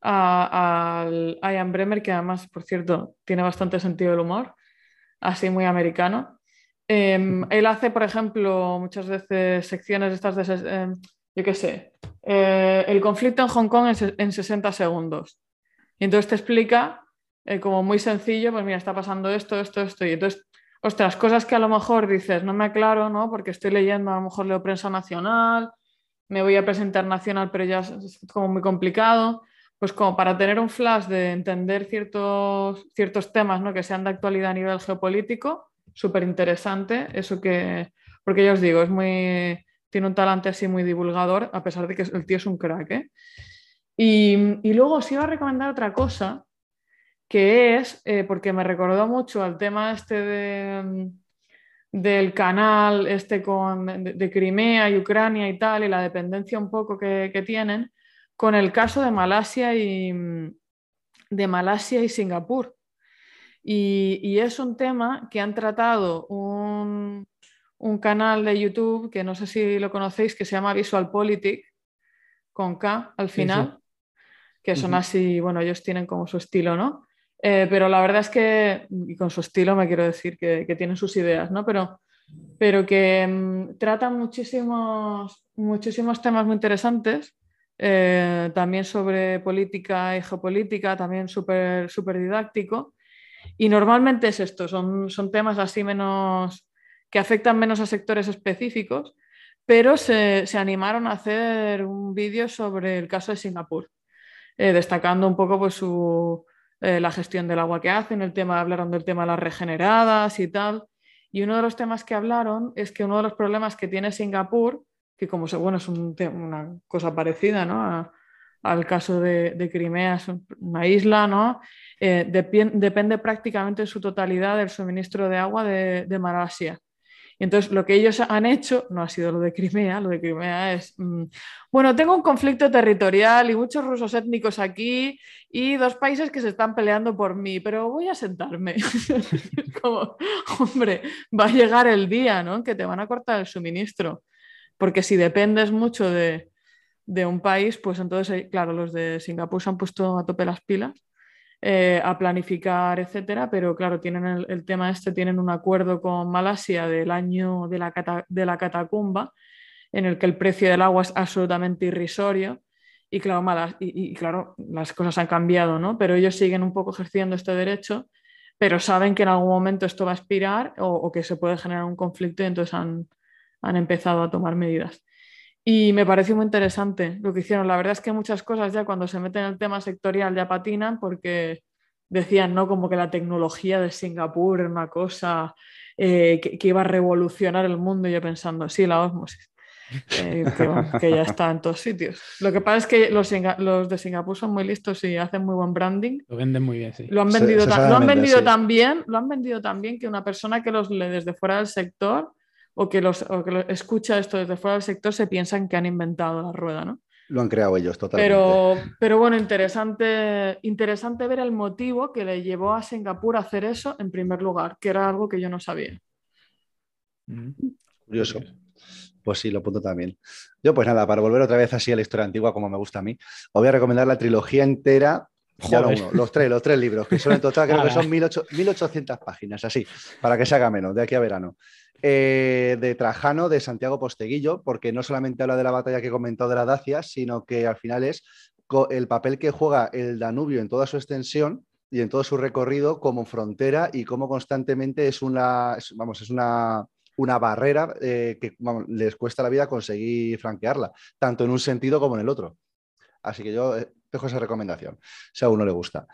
[SPEAKER 3] al Ian Bremer, que además, por cierto, tiene bastante sentido del humor, así muy americano. Em, él hace, por ejemplo, muchas veces secciones estas de, em, yo qué sé, eh, el conflicto en Hong Kong en, en 60 segundos. Y entonces te explica eh, como muy sencillo, pues mira, está pasando esto, esto, esto. Y entonces, ostras, cosas que a lo mejor dices, no me aclaro, ¿no? Porque estoy leyendo, a lo mejor leo prensa nacional, me voy a presentar nacional, pero ya es como muy complicado. Pues como para tener un flash de entender ciertos, ciertos temas ¿no? que sean de actualidad a nivel geopolítico, súper interesante. Eso que, porque ya os digo, es muy, tiene un talante así muy divulgador, a pesar de que el tío es un crack. ¿eh? Y, y, luego os iba a recomendar otra cosa, que es, eh, porque me recordó mucho al tema este de, del canal este con, de, Crimea y Ucrania y tal, y la dependencia un poco que, que, tienen, con el caso de Malasia y, de Malasia y Singapur. Y, y es un tema que han tratado un, un, canal de YouTube, que no sé si lo conocéis, que se llama Visual con K al final, que son así, bueno, ellos tienen como su estilo, ¿no? Eh, pero la verdad es que, y con su estilo me quiero decir que, que tienen sus ideas, ¿no? Pero, pero que mm, tratan muchísimos, muchísimos temas muy interesantes, eh, también sobre política y geopolítica, también súper didáctico. Y normalmente es esto, son, son temas así menos, que afectan menos a sectores específicos, pero se, se animaron a hacer un vídeo sobre el caso de Singapur, eh, destacando un poco pues, su, eh, la gestión del agua que hacen, el tema, hablaron del tema de las regeneradas y tal. Y uno de los temas que hablaron es que uno de los problemas que tiene Singapur, que como bueno, es una cosa parecida ¿no? al caso de, Crimea, es una isla, ¿no? Eh, depende prácticamente en su totalidad del suministro de agua de, de Malasia. Y entonces lo que ellos han hecho no ha sido lo de Crimea, lo de Crimea es, mm, bueno, tengo un conflicto territorial y muchos rusos étnicos aquí y dos países que se están peleando por mí, pero voy a sentarme. Como, hombre, va a llegar el día, ¿no? Que te van a cortar el suministro, porque si dependes mucho de, de un país, pues entonces, claro, los de Singapur se han puesto a tope las pilas eh, a planificar, etcétera, pero claro, tienen el, tema este, tienen un acuerdo con Malasia del año de la, de la catacumba, en el que el precio del agua es absolutamente irrisorio. Y claro, malas, y, claro, las cosas han cambiado, ¿no? Pero ellos siguen un poco ejerciendo este derecho, pero saben que en algún momento esto va a expirar o, que se puede generar un conflicto y entonces han, han empezado a tomar medidas. Y me pareció muy interesante lo que hicieron. La verdad es que muchas cosas ya cuando se meten en el tema sectorial ya patinan porque decían, ¿no? Como que la tecnología de Singapur era una cosa eh, que, iba a revolucionar el mundo. Y yo pensando, sí, la osmosis. Eh, que, ya está en todos sitios. Lo que pasa es que los, los, de Singapur son muy listos y hacen muy buen branding.
[SPEAKER 2] Lo venden muy bien, sí.
[SPEAKER 3] Lo han vendido, lo han vendido tan bien, lo han vendido tan bien que una persona que los lee desde fuera del sector o que, los, que escucha esto desde fuera del sector se piensan que han inventado la rueda, ¿no?
[SPEAKER 1] Lo han creado ellos totalmente.
[SPEAKER 3] Pero, pero bueno, interesante, interesante ver el motivo que le llevó a Singapur a hacer eso en primer lugar, que era algo que yo no sabía.
[SPEAKER 1] Mm. Curioso. Pues sí, lo apunto también. Yo, pues nada, para volver otra vez así a la historia antigua, como me gusta a mí, os voy a recomendar la trilogía entera los tres, los tres libros, que son en total, creo que son 1800 páginas, así, para que se haga menos, de aquí a verano. Eh, de Trajano, de Santiago Posteguillo, porque no solamente habla de la batalla que he comentado de la Dacia, sino que al final es el papel que juega el Danubio en toda su extensión y en todo su recorrido como frontera y cómo constantemente es una, vamos, es una, una barrera eh, que les cuesta la vida conseguir franquearla, tanto en un sentido como en el otro. Así que yo eh, dejo esa recomendación, si a uno le gusta.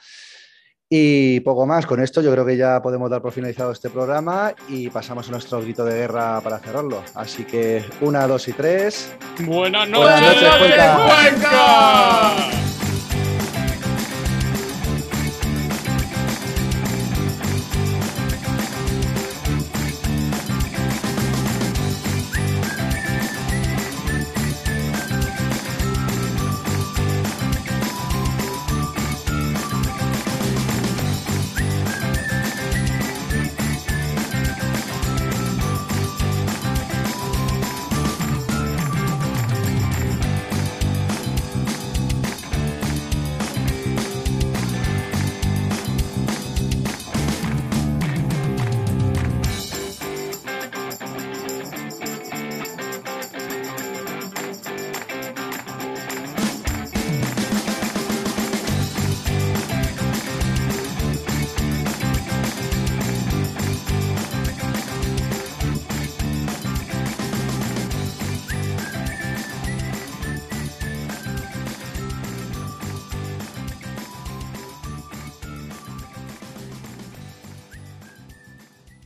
[SPEAKER 1] Y poco más, con esto yo creo que ya podemos dar por finalizado este programa y pasamos a nuestro grito de guerra para cerrarlo. Así que una, dos y tres.
[SPEAKER 2] Buenas noches, Buenas noches Cuenca.